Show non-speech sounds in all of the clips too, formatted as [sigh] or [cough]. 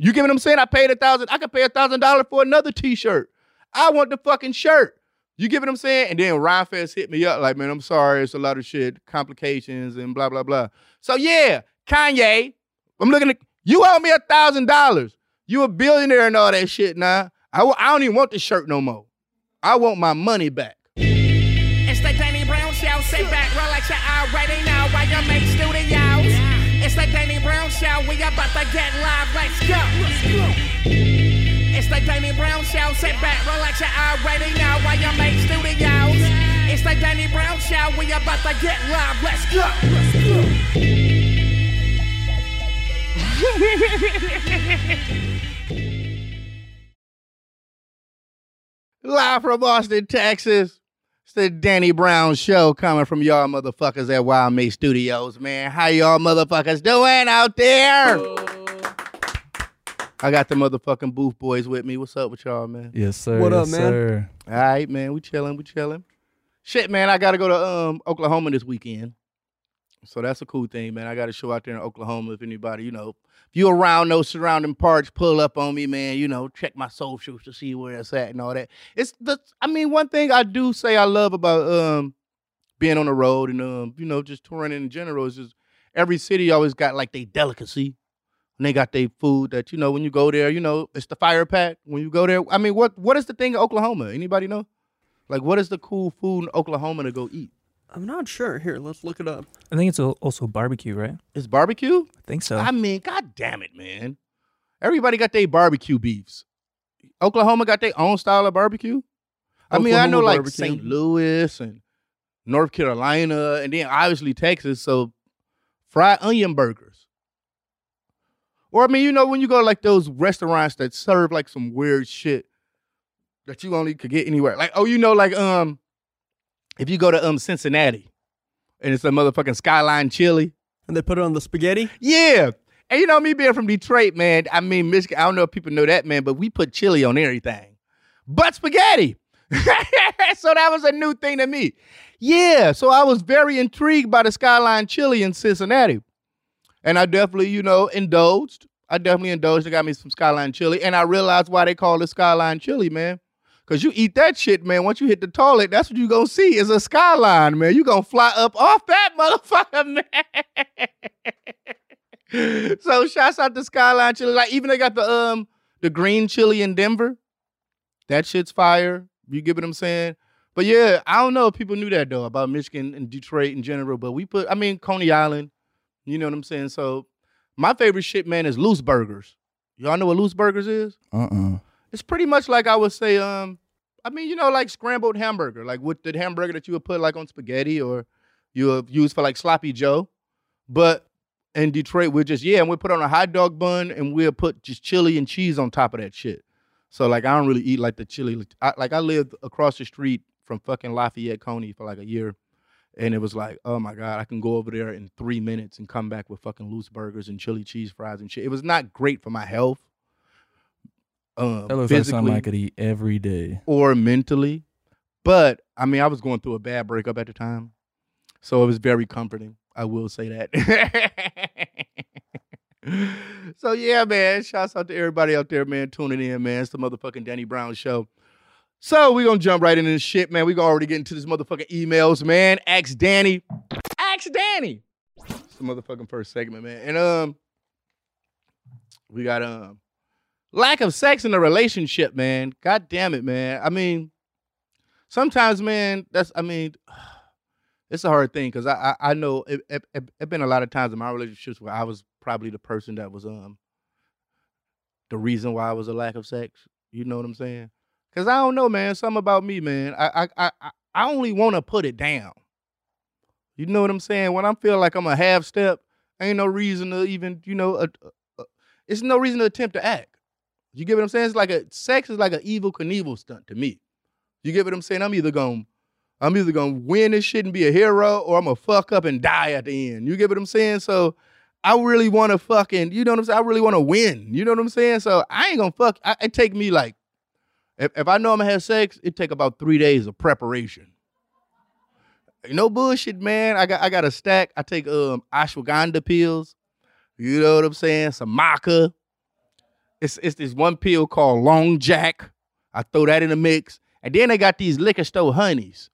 You get what I'm saying? I paid a thousand. I could pay a thousand dollars for another T-shirt. I want the fucking shirt. You get what I'm saying? And then Rhymefest hit me up like, man, I'm sorry, it's a lot of shit, complications and blah blah blah. So yeah, Kanye, I'm looking at you owe me a thousand dollars. You a billionaire and all that shit now. I w- I don't even want the shirt no more. I want my money back. It's the Danny Brown Show. Sit back, relax, you already know why you make studios. It's the Danny Brown Show. We about to get live. Let's go. It's the Danny Brown Show. Sit back, relax, you already know why you make studios. It's the Danny Brown Show. We about to get live. Let's go. Let's go. Live from Austin, Texas. It's the Danny Brown Show coming from y'all motherfuckers at Wild May Studios, man. How y'all motherfuckers doing out there? I got the motherfucking booth boys with me. What's up with y'all, man? Yes, sir. What up, man? Sir. All right, man. We chilling, we chilling. Shit, man, I gotta go to um Oklahoma this weekend. So that's a cool thing, man. I got a show out there in Oklahoma. If anybody, you know, if you around those surrounding parts, pull up on me, man. You know, check my socials to see where it's at and all that. It's the I mean, one thing I do say I love about um being on the road and um, you know, just touring in general is just every city always got like their delicacy. And they got their food that, you know, when you go there, you know, it's the fire pack. When you go there, I mean, what what is the thing in Oklahoma? Anybody know? Like what is the cool food in Oklahoma to go eat? I'm not sure. Here, let's look it up. I think it's also barbecue, right? It's barbecue? I think so. I mean, god damn it, man. Everybody got their barbecue beefs. Oklahoma got their own style of barbecue. I mean, I know like barbecue. St. Louis and North Carolina, and then obviously Texas. So fried onion burgers. Or I mean, you know, when you go to like those restaurants that serve like some weird shit that you only could get anywhere. Like, oh, you know, like um, if you go to um Cincinnati and it's a motherfucking skyline chili. And they put it on the spaghetti. Yeah. And you know, me being from Detroit, man, I mean, Michigan, I don't know if people know that, man, but we put chili on everything. But spaghetti. [laughs] so that was a new thing to me. Yeah. So I was very intrigued by the Skyline chili in Cincinnati. And I definitely, you know, indulged. I definitely indulged and got me some Skyline chili. And I realized why they call it Skyline chili, man. Cause you eat that shit, man. Once you hit the toilet, that's what you gonna see is a skyline, man. You gonna fly up off that [laughs] motherfucker, man. [laughs] so shouts out to Skyline Chili. Like even they got the um the green chili in Denver. That shit's fire. You get what I'm saying? But yeah, I don't know if people knew that though about Michigan and Detroit in general. But we put, I mean, Coney Island. You know what I'm saying? So my favorite shit, man, is loose burgers. Y'all know what loose burgers is? uh-uh. It's pretty much like I would say, um, I mean, you know, like scrambled hamburger, like with the hamburger that you would put like on spaghetti or you would use for like sloppy Joe. But in Detroit, we're just yeah, and we put on a hot dog bun and we'll put just chili and cheese on top of that shit. So like I don't really eat like the chili. I, like I lived across the street from fucking Lafayette Coney for like a year, and it was like, oh my god, I can go over there in three minutes and come back with fucking loose burgers and chili cheese fries and shit. It was not great for my health. Um, That looks like something I could eat every day. or mentally. But I mean, I was going through a bad breakup at the time. So it was very comforting. I will say that. [laughs] so yeah, man. Shouts out to everybody out there, man, tuning in, man. It's the motherfucking Danny Brown show. So we're gonna jump right into this shit, man. we gonna already get into this motherfucking emails, man. Ask Danny. Ask Danny. It's the motherfucking first segment, man. And um, we got um lack of sex in a relationship, man. God damn it, man. I mean, sometimes, man, that's I mean, [sighs] it's a hard thing because I, I I know it, it, it, been a lot of times in my relationships where I was probably the person that was um the reason why I was a lack of sex. You know what I'm saying? Cause I don't know, man. Something about me, man. I I I I- only want to put it down. You know what I'm saying? When I feel like I'm a half step, ain't no reason to even you know. Uh, uh, it's no reason to attempt to act. You get what I'm saying? It's like a sex is like an Evel Knievel stunt to me. You get what I'm saying? I'm either gonna I'm either gonna win this shit and be a hero, or I'm gonna fuck up and die at the end. You get what I'm saying? So I really want to fucking, you know what I'm saying? I really want to win. You know what I'm saying? So I ain't gonna fuck. I, it take me like, if, if I know I'm gonna have sex, it take about three days of preparation. No bullshit, man. I got I got a stack. I take um ashwagandha pills. You know what I'm saying? Some maca. It's it's this one pill called Long Jack. I throw that in the mix. And then they got these liquor store honeys.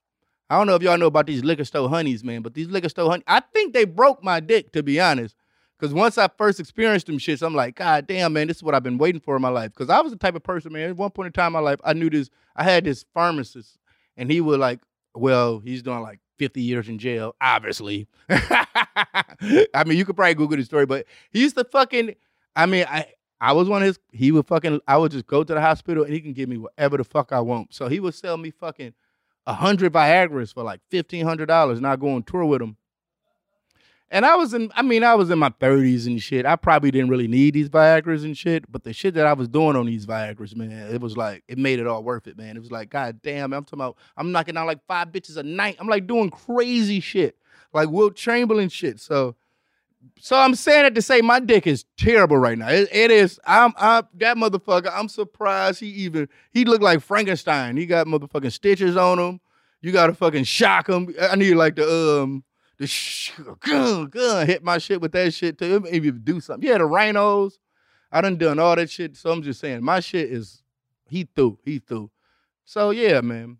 I don't know if y'all know about these liquor store honeys, man, but these liquor store honeys, I think they broke my dick, to be honest. Because once I first experienced them shits, I'm like, God damn, man, this is what I've been waiting for in my life. Because I was the type of person, man, at one point in time in my life, I knew this, I had this pharmacist, and he would like, well, he's doing like 50 years in jail, obviously. [laughs] I mean, you could probably Google the story, but he used to fucking, I mean, I, I was one of his, he would fucking, I would just go to the hospital and he can give me whatever the fuck I want. So he would sell me fucking a hundred Viagra's for like fifteen hundred dollars, and I go on tour with him. And I was in, I mean, I was in my thirties and shit. I probably didn't really need these Viagra's and shit, but the shit that I was doing on these Viagra's, man, it was like it made it all worth it, man. It was like, god damn, I'm talking about, I'm knocking out like five bitches a night. I'm like doing crazy shit, like Wilt Chamberlain shit. So so I'm saying it to say my dick is terrible right now. It, it is. I'm, I'm that motherfucker. I'm surprised he even he looked like Frankenstein. He got motherfucking stitches on him. You gotta fucking shock him. I need like the um the sh- gun, gun hit my shit with that shit too. Maybe do something. Yeah, the rhinos. I done done all that shit. So I'm just saying my shit is he threw. He threw. So yeah, man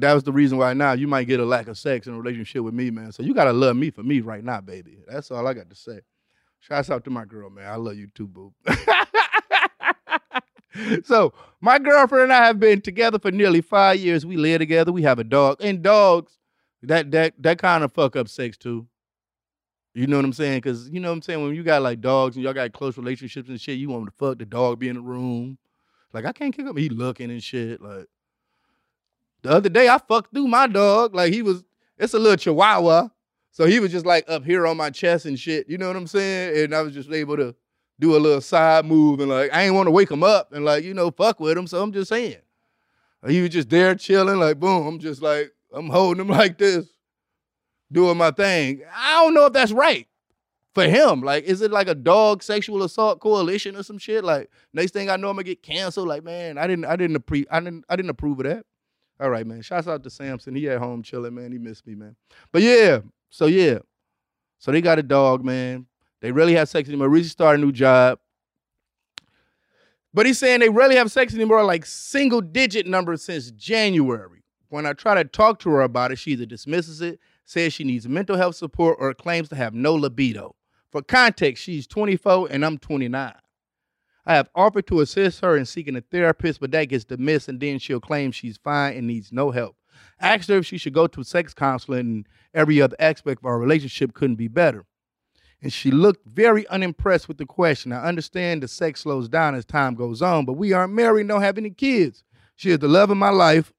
that was the reason why now you might get a lack of sex in a relationship with me, man. So you gotta love me for me right now, baby. That's all I got to say. Shouts out to my girl, man. I love you too, boo. [laughs] so my girlfriend and I have been together for nearly five years. We live together. We have a dog, and dogs that that that kind of fuck up sex too. You know what I'm saying? Because you know what I'm saying when you got like dogs and y'all got close relationships and shit, you want to fuck the dog be in the room. Like I can't kick him. He looking and shit. Like the other day I fucked through my dog. Like he was, it's a little chihuahua. So he was just like up here on my chest and shit. You know what I'm saying? And I was just able to do a little side move and like I ain't want to wake him up and like, you know, fuck with him. So I'm just saying. He was just there chilling, like boom. I'm just like, I'm holding him [laughs] like this, doing my thing. I don't know if that's right for him. Like, is it like a dog sexual assault coalition or some shit? Like, next thing I know, I'm gonna get canceled. Like, man, I didn't, I didn't approve, I didn't, I didn't approve of that. All right, man. Shouts out to Samson. He at home chilling, man. He missed me, man. But yeah, so yeah. So they got a dog, man. They really have sex anymore. Recently started a new job. But he's saying they rarely have sex anymore, like single digit numbers since January. When I try to talk to her about it, she either dismisses it, says she needs mental health support, or claims to have no libido. For context, she's 24 and I'm 29. I have offered to assist her in seeking a therapist, but that gets dismissed, and then she'll claim she's fine and needs no help. I asked her if she should go to sex counselor, and every other aspect of our relationship couldn't be better. And she looked very unimpressed with the question. I understand the sex slows down as time goes on, but we aren't married, don't have any kids. She is the love of my life,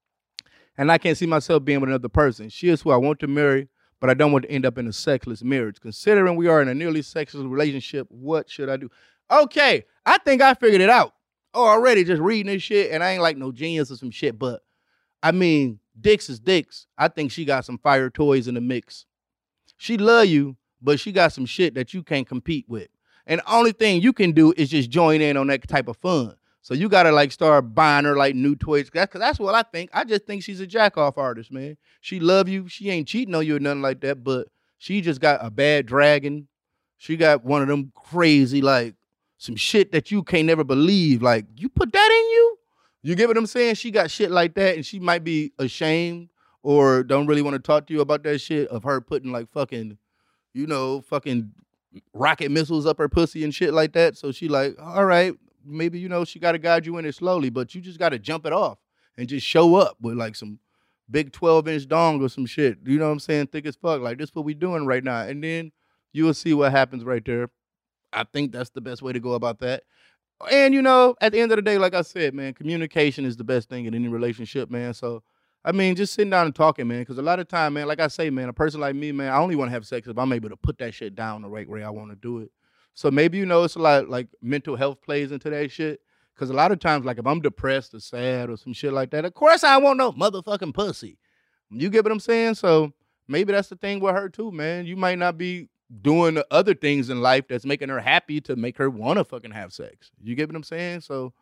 [clears throat] and I can't see myself being with another person. She is who I want to marry, but I don't want to end up in a sexless marriage. Considering we are in a nearly sexless relationship, what should I do? Okay, I think I figured it out Oh, already just reading this shit, and I ain't like no genius or some shit, but I mean, dicks is dicks. I think she got some fire toys in the mix. She love you, but she got some shit that you can't compete with. And the only thing you can do is just join in on that type of fun. So you gotta like start buying her like new toys. That's that's what I think. I just think she's a jack off artist, man. She love you. She ain't cheating on you or nothing like that. But she just got a bad dragon. She got one of them crazy like some shit that you can't never believe. Like, you put that in you? You get what I'm saying? She got shit like that, and she might be ashamed or don't really want to talk to you about that shit of her putting like fucking, you know, fucking rocket missiles up her pussy and shit like that. So she like, all right, maybe you know she got to guide you in it slowly, but you just got to jump it off and just show up with like some big 12 inch dong or some shit. You know what I'm saying? Thick as fuck. Like this what we doing right now, and then you will see what happens right there. I think that's the best way to go about that. And you know, at the end of the day, like I said, man, communication is the best thing in any relationship, man. So I mean, just sitting down and talking, man. Because a lot of time, man, like I say, man, a person like me, man, I only want to have sex if I'm able to put that shit down the right way I want to do it. So maybe you know, it's a lot like mental health plays into that shit. Because a lot of times, like if I'm depressed or sad or some shit like that, of course I want no motherfucking pussy. You get what I'm saying? So maybe that's the thing with her too, man. You might not be doing other things in life that's making her happy to make her want to fucking have sex. You get what I'm saying? So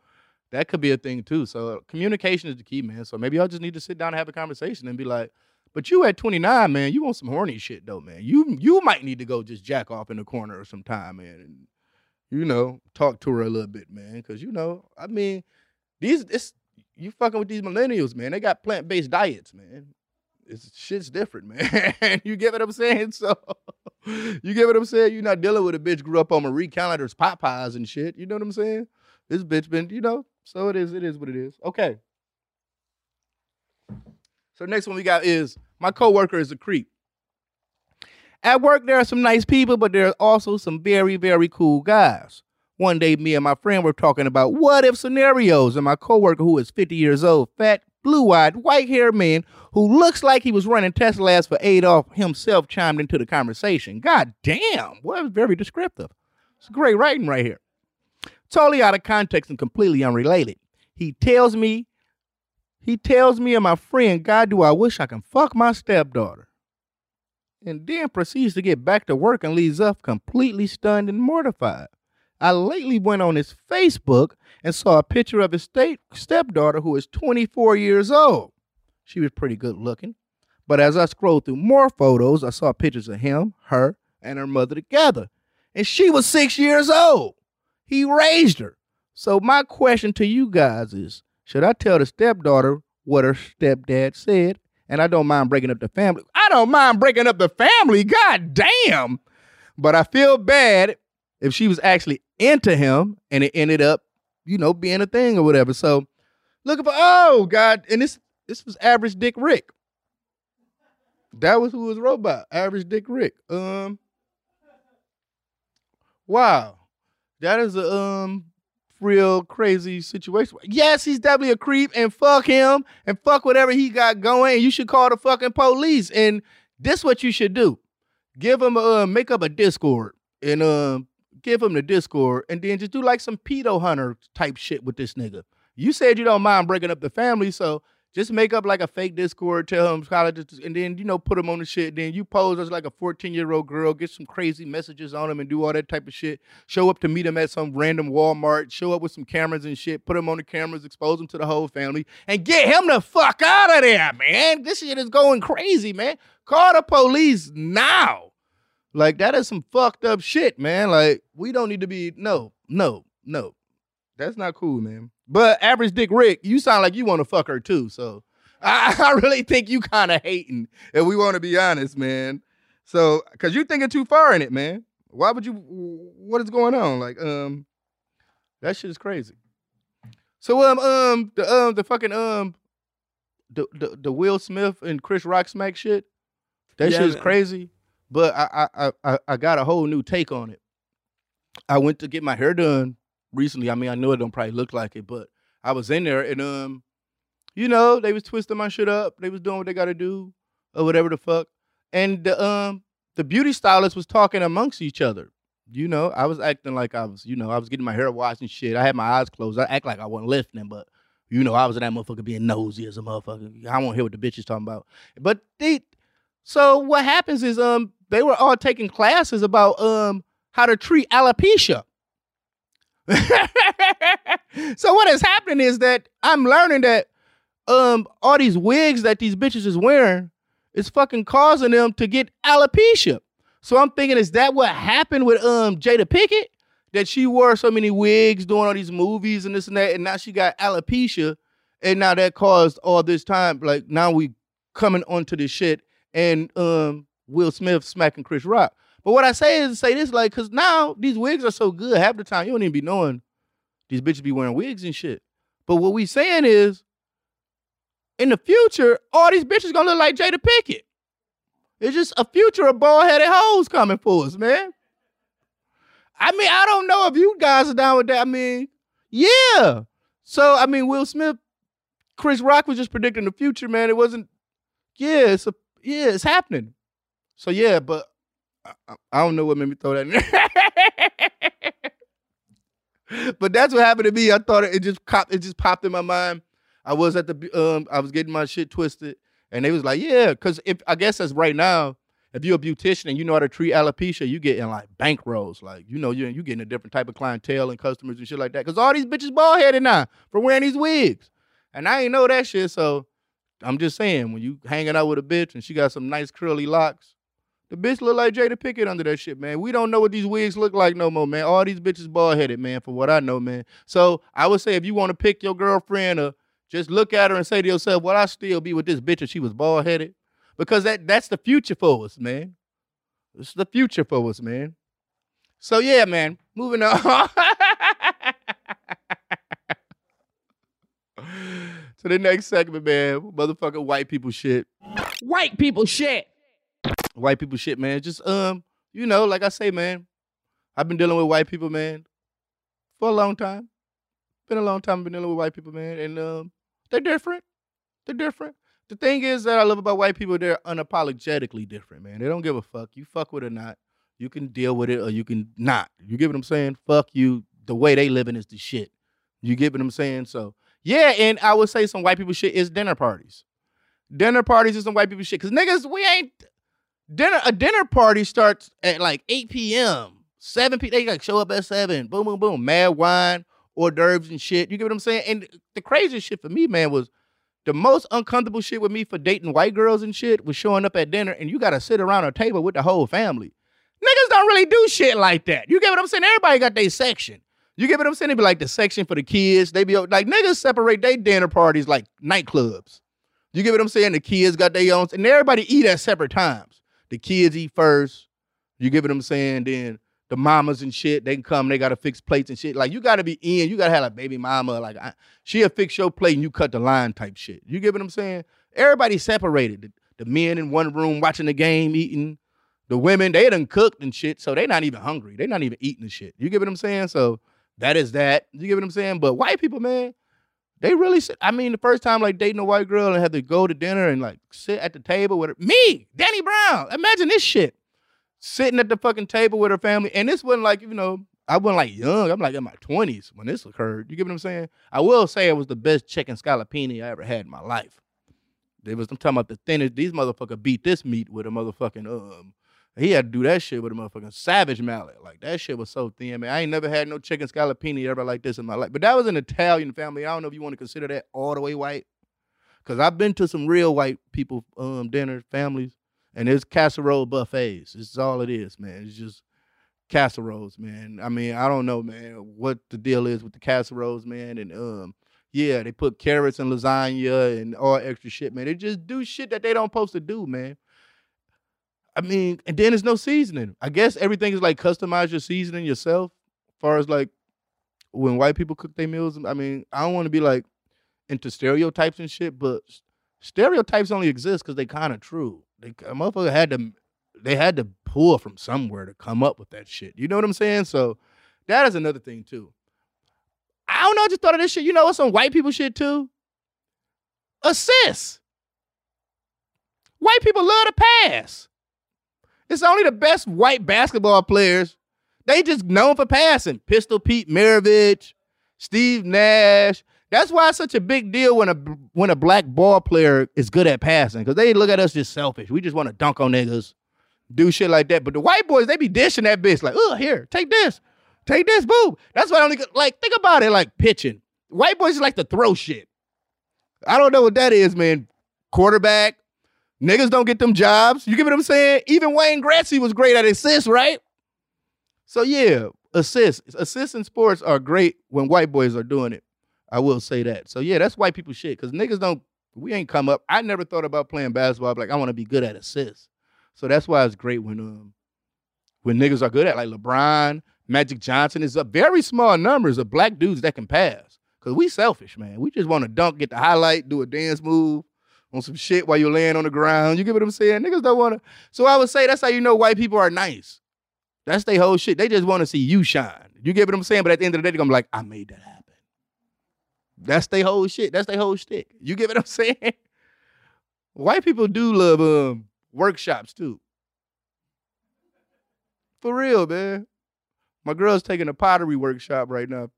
that could be a thing too. So communication is the key, man. So maybe y'all just need to sit down and have a conversation and be like, but you at 29, man, you want some horny shit though, man. You you might need to go just jack off in the corner or some time, man. And you know, talk to her a little bit, man. Cause you know, I mean, these it's you fucking with these millennials, man. They got plant based diets, man. It's shit's different, [laughs] man. you get what I'm saying? So [laughs] you get what I'm saying? You're not dealing with a bitch grew up on Marie Callender's Popeyes and shit. You know what I'm saying? This bitch been, you know, so it is, it is what it is. Okay. So next one we got is my coworker is a creep. At work, there are some nice people, but there are also some very, very cool guys. One day, me and my friend were talking about what if scenarios, and my coworker, who is 50 years old, fat, blue eyed, white haired man who looks like he was running Teslas for Adolf himself, chimed into the conversation. God damn, well, very descriptive. It's great writing right here. Totally out of context and completely unrelated. He tells me, he tells me and my friend, God, do I wish I can fuck my stepdaughter. And then proceeds to get back to work and leaves us completely stunned and mortified. I lately went on his Facebook and saw a picture of his state stepdaughter who is 24 years old. She was pretty good looking. But as I scrolled through more photos, I saw pictures of him, her, and her mother together. And she was six years old. He raised her. So my question to you guys is, should I tell the stepdaughter what her stepdad said? And I don't mind breaking up the family. I don't mind breaking up the family. God damn. But I feel bad if she was actually into him and it ended up, you know, being a thing or whatever. So looking for, oh God, and this this was average Dick Rick. That was who was robot, average Dick Rick. Um Wow. That is a um real crazy situation. Yes, he's definitely a creep and fuck him and fuck whatever he got going. You should call the fucking police. And this what you should do. Give him a uh, make up a Discord and um give him the Discord, and then just do like some pedo hunter type shit with this nigga. You said you don't mind breaking up the family, so just make up like a fake Discord, tell him college, and then you know put him on the shit. Then you pose as like a 14 year old girl, get some crazy messages on him, and do all that type of shit. Show up to meet him at some random Walmart. Show up with some cameras and shit. Put him on the cameras, expose him to the whole family, and get him the fuck out of there, man. This shit is going crazy, man. Call the police now. Like that is some fucked up shit, man. Like we don't need to be no, no, no. That's not cool, man. But average Dick Rick, you sound like you want to fuck her too. So I, [laughs] I really think you kind of hating, if we want to be honest, man. So because you're thinking too far in it, man. Why would you? What is going on? Like, um, that shit is crazy. So um um the um the fucking um the the, the Will Smith and Chris Rock smack shit. That Yeah, shit is man. crazy. But I, I I I got a whole new take on it. I went to get my hair done recently. I mean, I know it don't probably look like it, but I was in there and um, you know, they was twisting my shit up. They was doing what they got to do or whatever the fuck. And the um the beauty stylist was talking amongst each other. You know, I was acting like I was, you know, I was getting my hair washed and shit. I had my eyes closed. I act like I wasn't listening, but you know, I was in that motherfucker being nosy as a motherfucker. I won't hear what the bitch is talking about. But they so what happens is um they were all taking classes about um how to treat alopecia. [laughs] so what is happening is that I'm learning that um all these wigs that these bitches is wearing is fucking causing them to get alopecia. So I'm thinking, is that what happened with um Jada Pickett? That she wore so many wigs doing all these movies and this and that, and now she got alopecia, and now that caused all this time. Like now we coming onto this shit, and um Will Smith smacking Chris Rock. But what I say is say this, like, cause now these wigs are so good, half the time you don't even be knowing these bitches be wearing wigs and shit. But what we saying is, in the future, all these bitches gonna look like Jada Pickett. It's just a future of bald-headed hoes coming for us, man. I mean, I don't know if you guys are down with that. I mean, yeah. So, I mean, Will Smith, Chris Rock was just predicting the future, man. It wasn't, yeah, it's a, yeah, it's happening. So, yeah, but I, I- don't know what made me throw that in [laughs] but that's what happened to me. I thought it, it just popped, it just popped in my mind. I was at the, um, I was getting my shit twisted. And they was like, yeah, because if I guess that's right now, if you're a beautician and you know how to treat alopecia, you getting like bankrolls. Like, you know, you're, you getting a different type of clientele and customers and shit like that. Because all these bitches bald headed now for wearing these wigs. And I ain't know that shit. So I'm just saying, when you hanging out with a bitch and she got some nice curly locks, The bitch look like Jada Pickett under that shit, man. We don't know what these wigs look like no more, man. All these bitches bald headed, man, for what I know, man. So I would say if you want to pick your girlfriend or just look at her and say to yourself, Well, I still be with this bitch if she was bald headed. Because that that's the future for us, man. It's the future for us, man. So yeah, man. Moving on. [laughs] to the next segment, man. Motherfucking white people shit. White people shit. White people shit, man. Just um, you know, like I say, man. I've been dealing with white people, man, for a long time. Been a long time been dealing with white people, man, and um, they're different. They're different. The thing is that I love about white people, they're unapologetically different, man. They don't give a fuck. You fuck with it or not. You can deal with it or you can not. You get what I'm saying? Fuck you. The way they living is the shit. You get what I'm saying? So yeah, and I would say some white people shit is dinner parties. Dinner parties is some white people shit. Cause niggas, we ain't dinner. A dinner party starts at like 8 p.m. 7 p.m. They like show up at 7. Boom, boom, boom. Mad wine, hors d'oeuvres and shit. You get what I'm saying? And the craziest shit for me, man, was the most uncomfortable shit with me for dating white girls and shit was showing up at dinner and you gotta sit around a table with the whole family. Niggas don't really do shit like that. You get what I'm saying? Everybody got their section. You get what I'm saying? They be like the section for the kids. They be like niggas separate their dinner parties like nightclubs. You get what I'm saying? The kids got their own, and everybody eat at separate times. The kids eat first. You get what I'm saying? Then the mamas and shit, they can come, they gotta fix plates and shit. Like you gotta be in, you gotta have a baby mama. Like I, she'll fix your plate and you cut the line type shit. You get what I'm saying? Everybody separated. The, the men in one room watching the game, eating. The women, they done cooked and shit, so they not even hungry. They not even eating the shit. You get what I'm saying? So that is that. You get what I'm saying? But white people, man, they really sit. I mean, the first time like dating a white girl and had to go to dinner and like sit at the table with her. Me, Danny Brown. Imagine this shit. Sitting at the fucking table with her family. And this wasn't like, you know, I wasn't like young. I'm like in my 20s when this occurred. You get what I'm saying? I will say it was the best chicken scallopini I ever had in my life. They was I'm talking about the thinnest. These motherfucker beat this meat with a motherfucking um he had to do that shit with a motherfucking savage mallet. Like that shit was so thin, man. I ain't never had no chicken scallopini ever like this in my life. But that was an Italian family. I don't know if you want to consider that all the way white. Cause I've been to some real white people um dinners, families, and it's casserole buffets. It's all it is, man. It's just casseroles, man. I mean, I don't know, man, what the deal is with the casseroles, man. And um, yeah, they put carrots and lasagna and all extra shit, man. They just do shit that they don't supposed to do, man. I mean, and then there's no seasoning. I guess everything is like customize your seasoning yourself. As far as like when white people cook their meals, I mean, I don't want to be like into stereotypes and shit, but stereotypes only exist because they kind of true. They a motherfucker had to they had to pull from somewhere to come up with that shit. You know what I'm saying? So that is another thing too. I don't know. I just thought of this shit. You know what's some white people shit too? Assists. White people love to pass. It's only the best white basketball players. They just known for passing. Pistol Pete Maravich, Steve Nash. That's why it's such a big deal when a when a black ball player is good at passing because they look at us just selfish. We just want to dunk on niggas, do shit like that. But the white boys, they be dishing that bitch like, oh, here, take this, take this, boom. That's why I only like think about it like pitching. White boys like to throw shit. I don't know what that is, man. Quarterback, Niggas don't get them jobs. You get what I'm saying? Even Wayne Gretzky was great at assists, right? So yeah, assists. Assists in sports are great when white boys are doing it. I will say that. So yeah, that's white people shit. Cause niggas don't, we ain't come up. I never thought about playing basketball. Like I want to be good at assists. So that's why it's great when um when niggas are good at like LeBron, Magic Johnson is a very small numbers of black dudes that can pass. Cause we selfish, man. We just want to dunk, get the highlight, do a dance move, on some shit while you're laying on the ground. You get what I'm saying? Niggas don't want to. So I would say that's how you know white people are nice. That's their whole shit. They just want to see you shine. You get what I'm saying? But at the end of the day, they're gonna be like, I made that happen. That's their whole shit. That's their whole shtick. You get what I'm [laughs] saying? White people do love um workshops too. For real, man. My girl's taking a pottery workshop right now.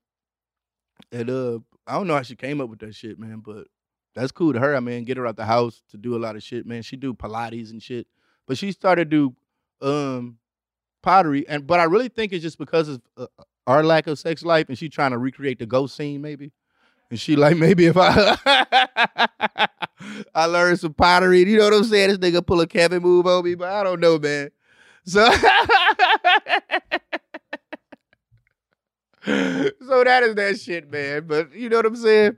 And uh, I don't know how she came up with that shit, man, but that's cool to her. I mean, get her out the house to do a lot of shit, man. She do Pilates and shit, but she started to do um pottery, and but I really think it's just because of uh, our lack of sex life, and she trying to recreate the ghost scene, maybe. And she like, [laughs] maybe if I [laughs] I learned some pottery, you know what I'm saying? This nigga pull a Kevin move on me, but I don't know, man. So, [laughs] so that is that shit, man. But you know what I'm saying?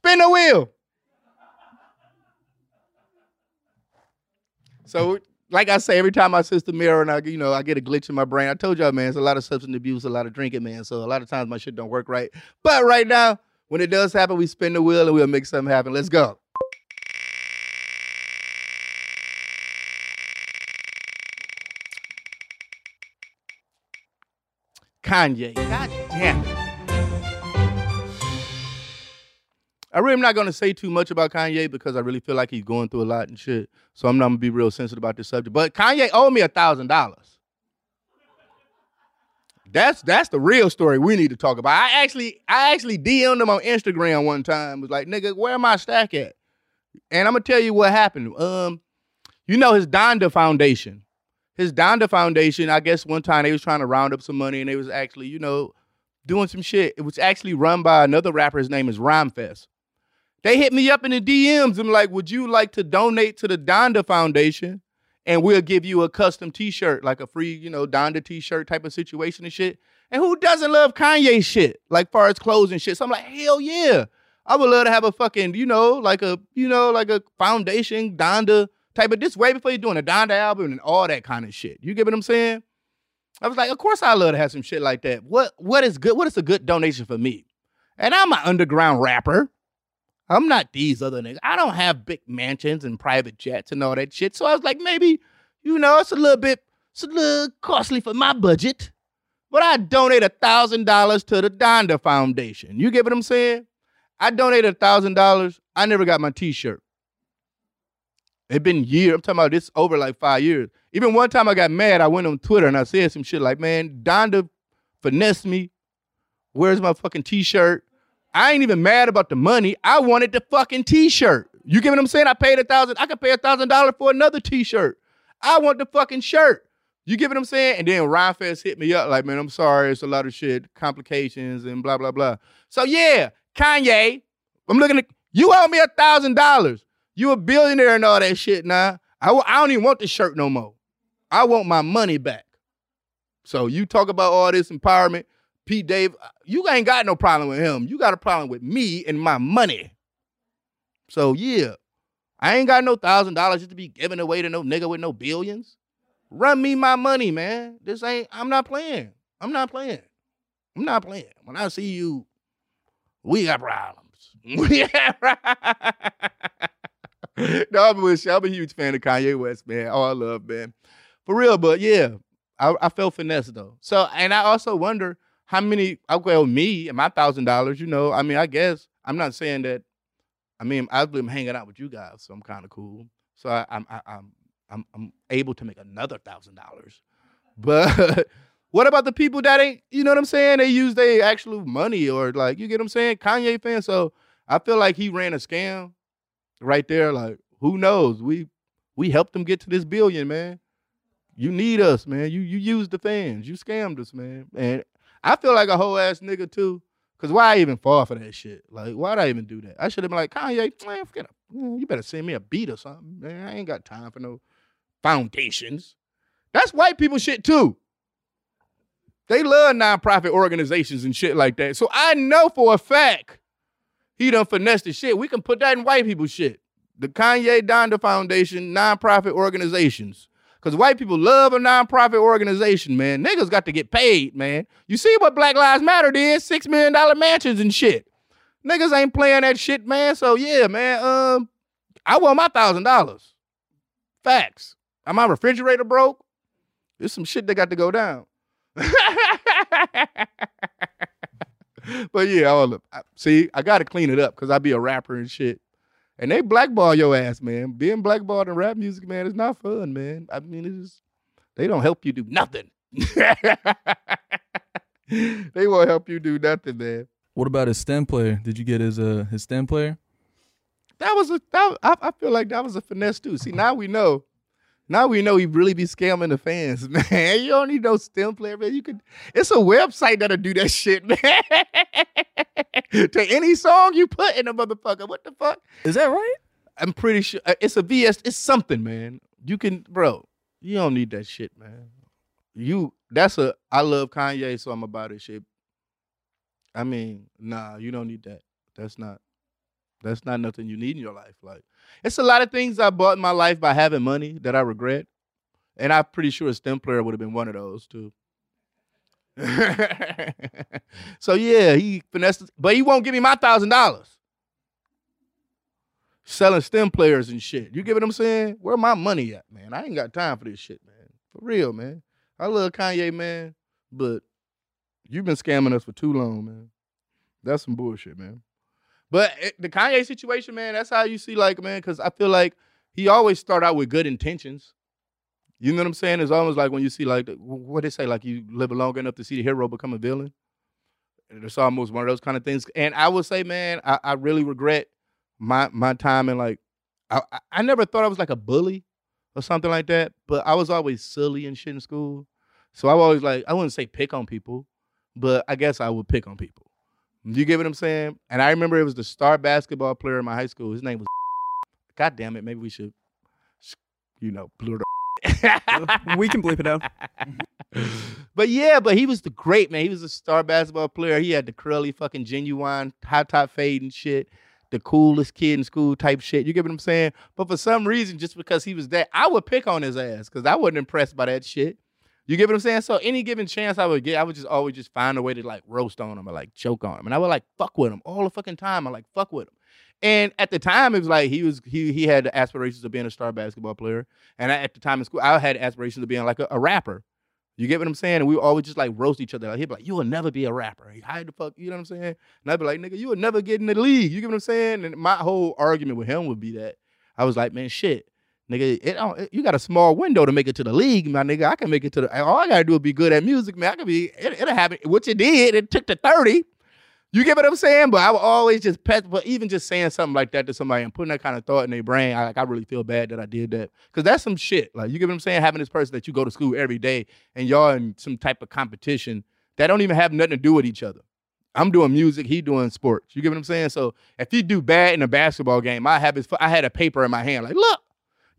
Spin the wheel. So, like I say, every time I see the mirror and I, you know, I get a glitch in my brain. I told y'all, man, it's a lot of substance abuse, a lot of drinking, man. So a lot of times my shit don't work right. But right now, when it does happen, we spin the wheel and we'll make something happen. Let's go. Kanye. God damn it. I really am not gonna say too much about Kanye because I really feel like he's going through a lot and shit. So I'm not gonna be real sensitive about this subject. But Kanye owed me a thousand dollars. That's that's the real story we need to talk about. I actually I actually DM'd him on Instagram one time. Was like, nigga, where my stack at? And I'm gonna tell you what happened. Um, you know his Donda Foundation. His Donda Foundation, I guess one time they was trying to round up some money and they was actually, you know, doing some shit. It was actually run by another rapper. His name is Rhymefest. They hit me up in the DMs and like, would you like to donate to the Donda Foundation? And we'll give you a custom t-shirt, like a free, you know, Donda t-shirt type of situation and shit. And who doesn't love Kanye shit? Like far as clothes and shit. So I'm like, hell yeah. I would love to have a fucking, you know, like a, you know, like a foundation Donda type of this way before you're doing a Donda album and all that kind of shit. You get what I'm saying? I was like, of course I love to have some shit like that. What what is good? What is a good donation for me? And I'm an underground rapper. I'm not these other niggas. I don't have big mansions and private jets and all that shit. So I was like, maybe, you know, it's a little bit, it's a little costly for my budget. But I donate a thousand dollars to the Donda Foundation. You get what I'm saying? I donated a thousand dollars. I never got my T-shirt. It's been years. I'm talking about this over like five years. Even one time I got mad. I went on Twitter and I said some shit like, "Man, Donda finessed me. Where's my fucking T-shirt?" I ain't even mad about the money. I wanted the fucking t-shirt. You get what I'm saying? I paid a thousand. I could pay a thousand dollars for another t-shirt. I want the fucking shirt. You get what I'm saying? And then Rhymefest hit me up like, man, I'm sorry, it's a lot of shit, complications and blah blah blah. So yeah, Kanye, I'm looking at you owe me a thousand dollars. You a billionaire and all that shit now. I, I don't even want the shirt no more. I want my money back. So you talk about all this empowerment. Pete Dave, you ain't got no problem with him. You got a problem with me and my money. So yeah, I ain't got no thousand dollars just to be giving away to no nigga with no billions. Run me my money, man. This ain't. I'm not playing. I'm not playing. I'm not playing. When I see you, we got problems. [laughs] We got no, I'm with you. I'm a huge fan of Kanye West, man. Oh, I love, man. For real, but yeah, I, I felt finesse though. So, and I also wonder how many well me and my thousand dollars you know i mean i guess i'm not saying that i mean i've been hanging out with you guys so i'm kind of cool. So I, i'm I, i'm i'm i'm able to make another thousand dollars. But [laughs] what about the people that ain't you know what i'm saying? They use their actual money or like you get what i'm saying? Kanye fan so i feel like he ran a scam right there like who knows? We we helped him get to this billion man. You need us man. You you used the fans. You scammed us man. And I feel like a whole ass nigga too. Cause why I even fall for that shit? Like, why'd I even do that? I should have been like, Kanye, man, forget it. Mm, you better send me a beat or something. Man, I ain't got time for no foundations. That's white people shit too. They love nonprofit organizations and shit like that. So I know for a fact he done finessed the shit. We can put that in white people shit. The Kanye Donda Foundation, nonprofit organizations. Because white people love a nonprofit organization, man. Niggas got to get paid, man. You see what Black Lives Matter did? Six million dollar mansions and shit. Niggas ain't playing that shit, man. So yeah, man. Um, I want my thousand dollars. Facts. Am my refrigerator broke? There's some shit that got to go down. [laughs] but yeah, all of, see, I got to clean it up because I be a rapper and shit. And they blackball your ass, man. Being blackballed in rap music, man, is not fun, man. I mean, it's just, they don't help you do nothing. [laughs] they won't help you do nothing, man. What about his stem player? Did you get his uh his stem player? That was a that, I, I feel like that was a finesse too. See, now we know. Now we know he really be scamming the fans, [laughs] man. You don't need no stem player, man. You could. It's a website that'll do that shit, [laughs] man. to any song you put in a motherfucker. What the fuck? Is that right? I'm pretty sure uh, it's a VS. It's something, man. You can, bro. You don't need that shit, man. You. That's a. I love Kanye, so I'm about it shit. I mean, nah, you don't need that. That's not. That's not nothing you need in your life. Like, it's a lot of things I bought in my life by having money that I regret, and I'm pretty sure a stem player would have been one of those too. [laughs] so yeah, he finessed, but he won't give me my thousand dollars. Selling stem players and shit. You get what I'm saying? Where my money at, man? I ain't got time for this shit, man. For real, man. I love Kanye, man, but you've been scamming us for too long, man. That's some bullshit, man. But it, the Kanye situation, man, that's how you see, like, man, because I feel like he always start out with good intentions. You know what I'm saying? It's almost like when you see, like, what they say, like, you live long enough to see the hero become a villain. It's almost one of those kind of things. And I would say, man, I, I really regret my my time and like, I, I never thought I was like a bully or something like that, but I was always silly and shit in school. So I always like, I wouldn't say pick on people, but I guess I would pick on people. You get what I'm saying? And I remember it was the star basketball player in my high school. His name was. [laughs] God damn it! Maybe we should, you know, blur the. [laughs] we can bleep it out. [laughs] but yeah, but he was the great man. He was a star basketball player. He had the curly fucking genuine high top fade and shit. The coolest kid in school type shit. You get what I'm saying? But for some reason, just because he was that, I would pick on his ass because I wasn't impressed by that shit. You get what I'm saying? So any given chance I would get, I would just always just find a way to like roast on him or like choke on him. And I would like fuck with him all the fucking time. I like fuck with him. And at the time, it was like he was he he had aspirations of being a star basketball player. And I, at the time in school, I had aspirations of being like a, a, rapper. You get what I'm saying? And we always just like roast each other. Like he'd be like, "You will never be a rapper." He hide the fuck. You know what I'm saying? And I'd be like, "Nigga, you will never get in the league." You get what I'm saying? And my whole argument with him would be that I was like, "Man, shit." Nigga, it, it, you got a small window to make it to the league, my nigga. I can make it to the. All I gotta do is be good at music, man. I can be. It, will happen. What you did, it took to thirty. You get what I'm saying? But I would always just pet. But even just saying something like that to somebody and putting that kind of thought in their brain, I, like I really feel bad that I did that because that's some shit. Like you get what I'm saying? Having this person that you go to school every day and y'all in some type of competition that don't even have nothing to do with each other. I'm doing music, he doing sports. You get what I'm saying? So if he do bad in a basketball game, I have his. I had a paper in my hand, like, look,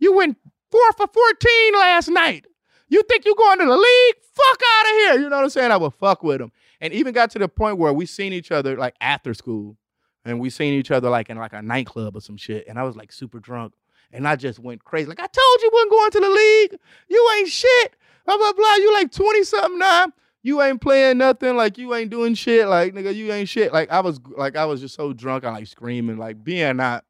you went four for 14 last night. You think you're going to the league? Fuck out of here. You know what I'm saying? I would fuck with him. And even got to the point where we seen each other like after school. And we seen each other like in like a nightclub or some shit. And I was like super drunk. And I just went crazy. Like, I told you wasn't going to the league. You ain't shit. Blah, blah, blah. You like 20 something now. You ain't playing nothing. Like, you ain't doing shit. Like, nigga, you ain't shit. Like, I was like, I was just so drunk. I like screaming, like being not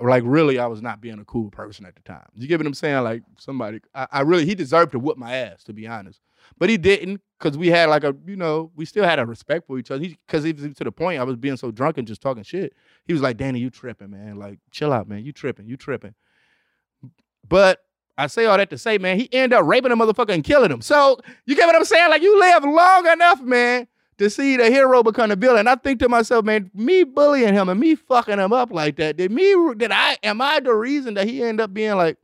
like really I was not being a cool person at the time. You get what I'm saying? Like somebody, I, I really he deserved to whoop my ass to be honest, but he didn't because we had like a you know we still had a respect for each other. Because was to the point I was being so drunk and just talking shit. He was like, "Danny, you tripping, man? Like chill out, man. You tripping? You tripping?" But I say all that to say, man, he ended up raping a motherfucker and killing him. So you get what I'm saying? Like you live long enough, man, to see the hero become the villain. I think to myself, man, me bullying him and me fucking him up like that, did me did I am I the reason that he ended up being like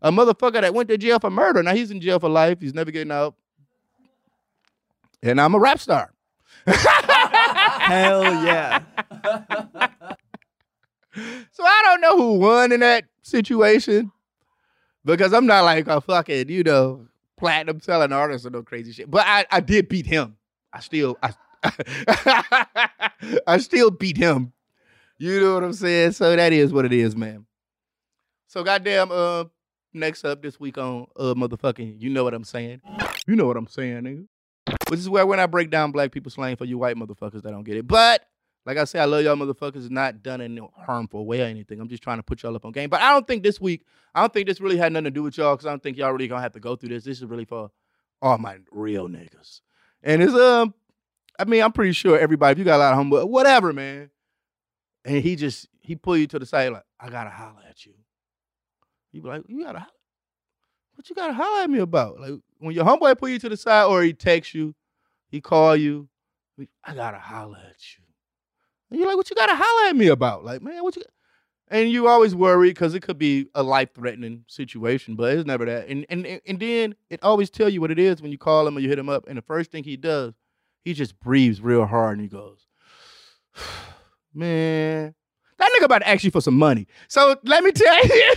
a motherfucker that went to jail for murder? Now he's in jail for life. He's never getting out. And I'm a rap star. [laughs] Hell yeah. [laughs] so I don't know who won in that situation. Because I'm not like a fucking, you know, platinum selling artist or no crazy shit. But I, I did beat him. I still I [laughs] I still beat him. You know what I'm saying? So that is what it is, man. So goddamn, uh, next up this week on uh motherfucking, you know what I'm saying? You know what I'm saying, nigga. Which is where when I break down black people slang for you white motherfuckers that don't get it. But like I say, I love y'all motherfuckers. not done in a harmful way or anything. I'm just trying to put y'all up on game. But I don't think this week, I don't think this really had nothing to do with y'all because I don't think y'all really gonna have to go through this. This is really for all my real niggas. And it's um, I mean, I'm pretty sure everybody, if you got a lot of humble, whatever, man. and he just he pull you to the side like, I gotta holler at you. You be like, you gotta holler. What you gotta holler at me about? Like when your homeboy pull you to the side or he text you, he call you, I gotta holler at you. And you're like, what you gotta holler at me about? Like, man, what you and you always worry because it could be a life threatening situation, but it's never that. And, and and then it always tell you what it is when you call him or you hit him up. And the first thing he does, he just breathes real hard and he goes, [sighs] Man, that nigga about to ask you for some money. So let me tell you,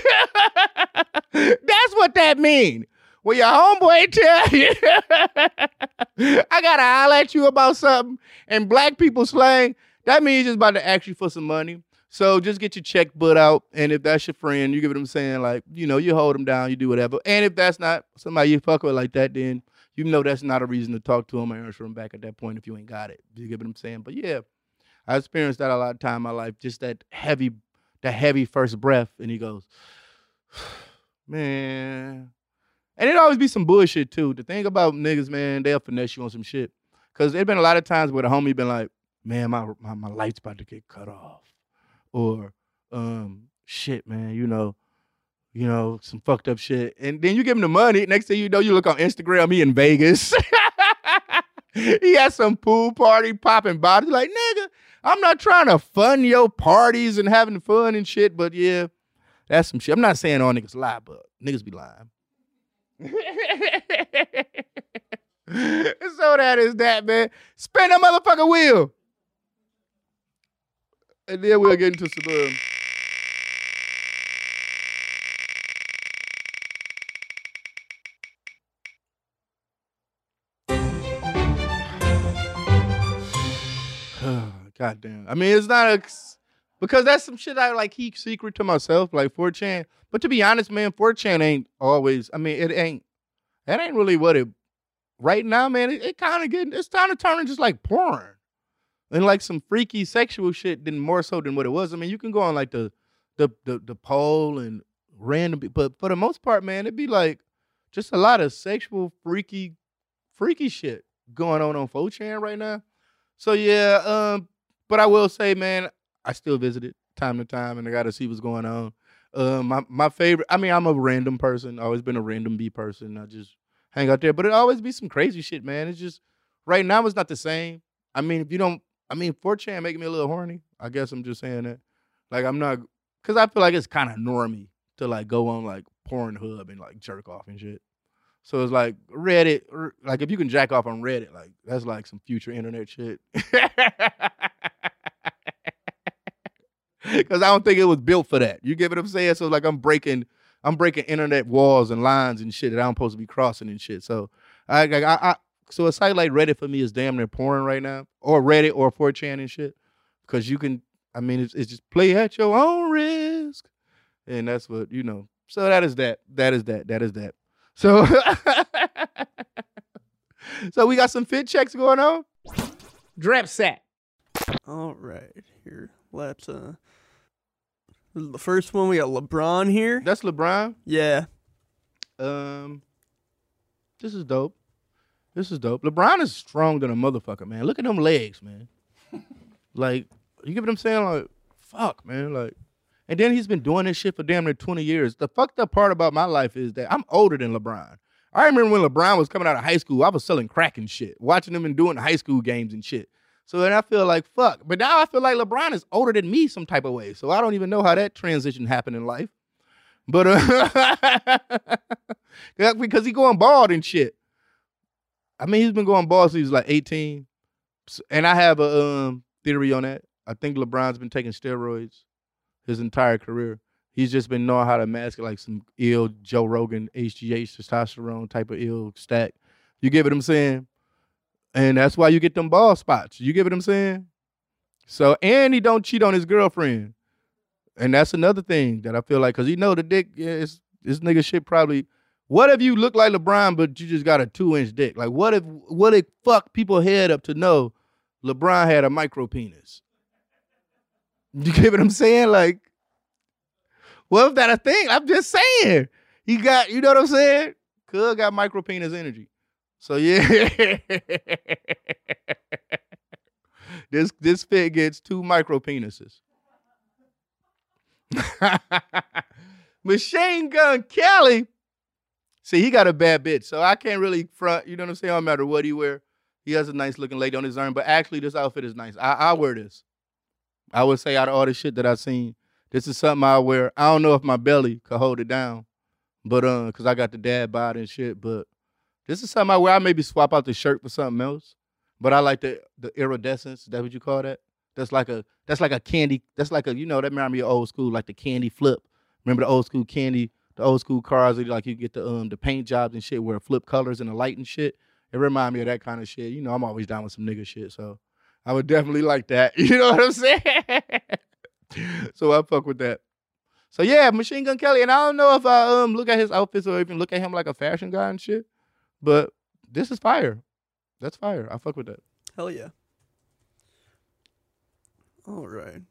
[laughs] that's what that mean. When your homeboy tell you, [laughs] I gotta holler at you about something, and black people slang, that means he's about to ask you for some money. So just get your checkbook out, and if that's your friend, you give it him saying like, you know, you hold him down, you do whatever. And if that's not somebody you fuck with like that, then you know that's not a reason to talk to him or answer him back at that point if you ain't got it. You get what I'm saying? But yeah, I experienced that a lot of time in my life. Just that heavy, that heavy first breath, and he goes, [sighs] man. And it always be some bullshit too. The thing about niggas, man, they'll finesse you on some shit. Cause there's been a lot of times where the homie been like, man, my my, my light's about to get cut off. Or um, shit, man, you know, you know, some fucked up shit. And then you give him the money. Next thing you know, you look on Instagram, he in Vegas. [laughs] he has some pool party popping bottles. Like, nigga, I'm not trying to fund your parties and having fun and shit, but yeah, that's some shit. I'm not saying all niggas lie, but niggas be lying. [laughs] [laughs] so that is that, man. Spin that motherfucker wheel. And then we are getting to um, [sighs] God damn. I mean, it's not a because that's some shit I like keep secret to myself, like 4chan. But to be honest, man, 4chan ain't always. I mean, it ain't. That ain't really what it. Right now, man, it, it kind of getting. It's kind of turning just like porn, and like some freaky sexual shit. Than more so than what it was. I mean, you can go on like the, the the the poll and random, but for the most part, man, it'd be like just a lot of sexual freaky, freaky shit going on on 4chan right now. So yeah, um, but I will say, man, I still visit it time to time, and I got to see what's going on. Um, my my favorite. I mean, I'm a random person. Always been a random B person. I just hang out there, but it always be some crazy shit, man. It's just right now it's not the same. I mean, if you don't, I mean, 4chan making me a little horny. I guess I'm just saying that. Like I'm not, cause I feel like it's kind of normy to like go on like Pornhub and like jerk off and shit. So it's like Reddit, like if you can jack off on Reddit, like that's like some future internet shit. [laughs] Cause I don't think it was built for that. You get what I'm saying? So like I'm breaking, I'm breaking internet walls and lines and shit that I'm supposed to be crossing and shit. So I, I, I so a site like Reddit for me is damn near porn right now, or Reddit or 4chan and shit, because you can. I mean, it's, it's just play at your own risk, and that's what you know. So that is that. That is that. That is that. So, [laughs] so we got some fit checks going on. Drip set. All right, here. Let's uh the first one we got LeBron here. That's LeBron. Yeah. Um, this is dope. This is dope. LeBron is strong than a motherfucker, man. Look at them legs, man. [laughs] like, you get what I'm saying? Like, fuck, man. Like, and then he's been doing this shit for damn near 20 years. The fucked up part about my life is that I'm older than LeBron. I remember when LeBron was coming out of high school, I was selling crack and shit, watching him and doing high school games and shit. So then I feel like fuck. But now I feel like LeBron is older than me some type of way. So I don't even know how that transition happened in life. But uh, [laughs] because he going bald and shit. I mean, he's been going bald since he was like 18. And I have a um, theory on that. I think LeBron's been taking steroids his entire career. He's just been knowing how to mask it like some ill Joe Rogan HGH testosterone type of ill stack. You get what I'm saying? And that's why you get them ball spots. You get what I'm saying? So and he don't cheat on his girlfriend. And that's another thing that I feel like because he know the dick is this nigga shit probably. What if you look like LeBron but you just got a two inch dick? Like what if what if fuck people head up to know LeBron had a micro penis? You get what I'm saying? Like, what if that a thing? I'm just saying. He got, you know what I'm saying? Cuz got micro penis energy. So yeah. [laughs] this this fit gets two micro penises. [laughs] Machine Gun Kelly. See, he got a bad bitch, so I can't really front. You know what I'm saying? No matter what he wear, he has a nice looking lady on his arm. But actually, this outfit is nice. I I wear this. I would say out of all the shit that I've seen, this is something I wear. I don't know if my belly could hold it down, but uh, cause I got the dad bod and shit. But this is something I wear. I maybe swap out the shirt for something else. But I like the the iridescence. Is that what you call that? That's like a that's like a candy. That's like a you know that remind me of old school, like the candy flip. Remember the old school candy, the old school cars, like you get the um the paint jobs and shit where it flip colors and the light and shit. It remind me of that kind of shit. You know, I'm always down with some nigga shit, so I would definitely like that. [laughs] You know what I'm saying? [laughs] so I fuck with that. So yeah, Machine Gun Kelly, and I don't know if I um look at his outfits or even look at him like a fashion guy and shit, but this is fire. That's fire. I fuck with that. Hell yeah. All right.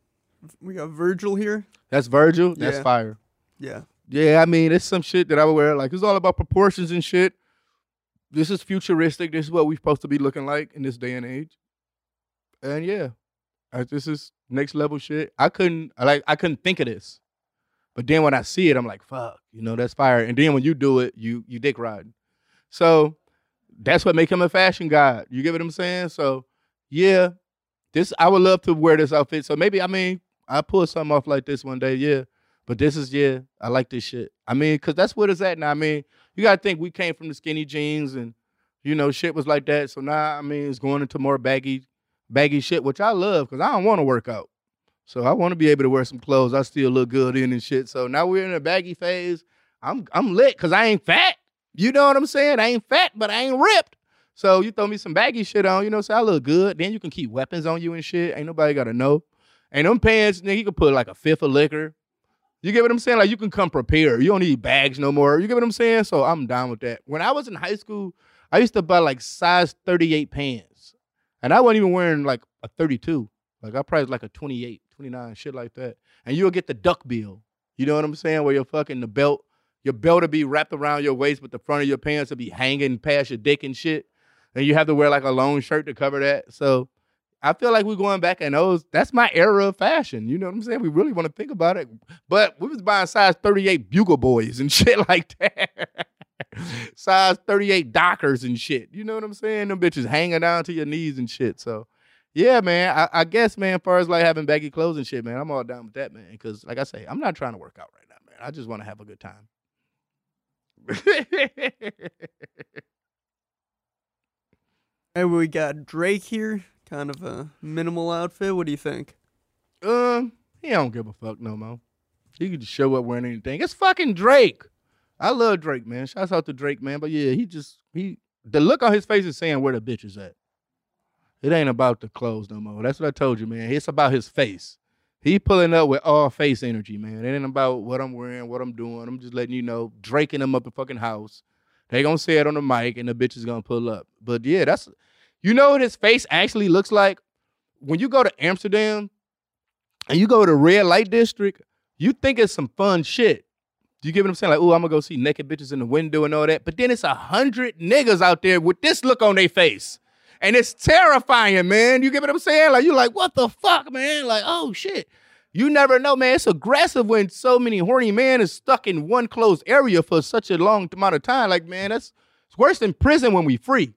We got Virgil here. That's Virgil. That's Yeah. fire. Yeah. Yeah, I mean, it's some shit that I would wear. Like, it's all about proportions and shit. This is futuristic. This is what we're supposed to be looking like in this day and age. And yeah, I, this is next level shit. I couldn't, like, I couldn't think of this. But then when I see it, I'm like, fuck, you know, that's fire. And then when you do it, you you dick riding. So that's what make him a fashion god. You get what I'm saying? So yeah, this I would love to wear this outfit. So maybe I mean I pull something off like this one day. Yeah. But this is yeah, I like this shit. I mean, cause that's what it's at now. I mean, you gotta think we came from the skinny jeans and you know shit was like that. So now I mean it's going into more baggy, baggy shit, which I love because I don't want to work out. So I want to be able to wear some clothes I still look good in and shit. So now we're in a baggy phase. I'm I'm lit because I ain't fat. You know what I'm saying? I ain't fat, but I ain't ripped. So you throw me some baggy shit on, you know, so I look good. Then you can keep weapons on you and shit. Ain't nobody gotta know. And them pants, nigga, you can put like a fifth of liquor. You get what I'm saying? Like you can come prepared. You don't need bags no more. You get what I'm saying? So I'm down with that. When I was in high school, I used to buy like size 38 pants. And I wasn't even wearing like a 32. Like I probably was like a 28, 29, shit like that. And you'll get the duck bill. You know what I'm saying? Where you're fucking the belt, your belt will be wrapped around your waist, but the front of your pants will be hanging past your dick and shit. And you have to wear like a long shirt to cover that. So I feel like we're going back in those. That's my era of fashion. You know what I'm saying? We really want to think about it. But we was buying size 38 bugle boys and [laughs] shit like that. size 38 dockers and shit. You know what I'm saying? Them bitches hanging down to your knees and shit. So yeah, man. I, I guess, man, as far as like having baggy clothes and shit, man, I'm all down with that, man. Cause like I say, I'm not trying to work out right now, man. I just want to have a good time. [laughs] And we got Drake here. Kind of a minimal outfit. What do you think? Um, he don't give a fuck no more. He could just show up wearing anything. It's fucking Drake. I love Drake, man. Shouts out to Drake, man. But yeah, he just he the look on his face is saying where the bitch is at. It ain't about the clothes no more. That's what I told you, man. It's about his face. He pulling up with all face energy, man. It ain't about what I'm wearing, what I'm doing. I'm just letting you know, Draking them up the fucking house. They gonna say it on the mic, and the bitch is gonna pull up. But yeah, that's you know what his face actually looks like when you go to Amsterdam and you go to red light district. You think it's some fun shit. Do you get what I'm saying? Like, oh, I'm gonna go see naked bitches in the window and all that. But then it's a hundred niggas out there with this look on their face. And it's terrifying, man. You get what I'm saying? Like, you're like, what the fuck, man? Like, oh shit. You never know, man. It's aggressive when so many horny men is stuck in one closed area for such a long amount of time. Like, man, that's it's worse than prison when we free.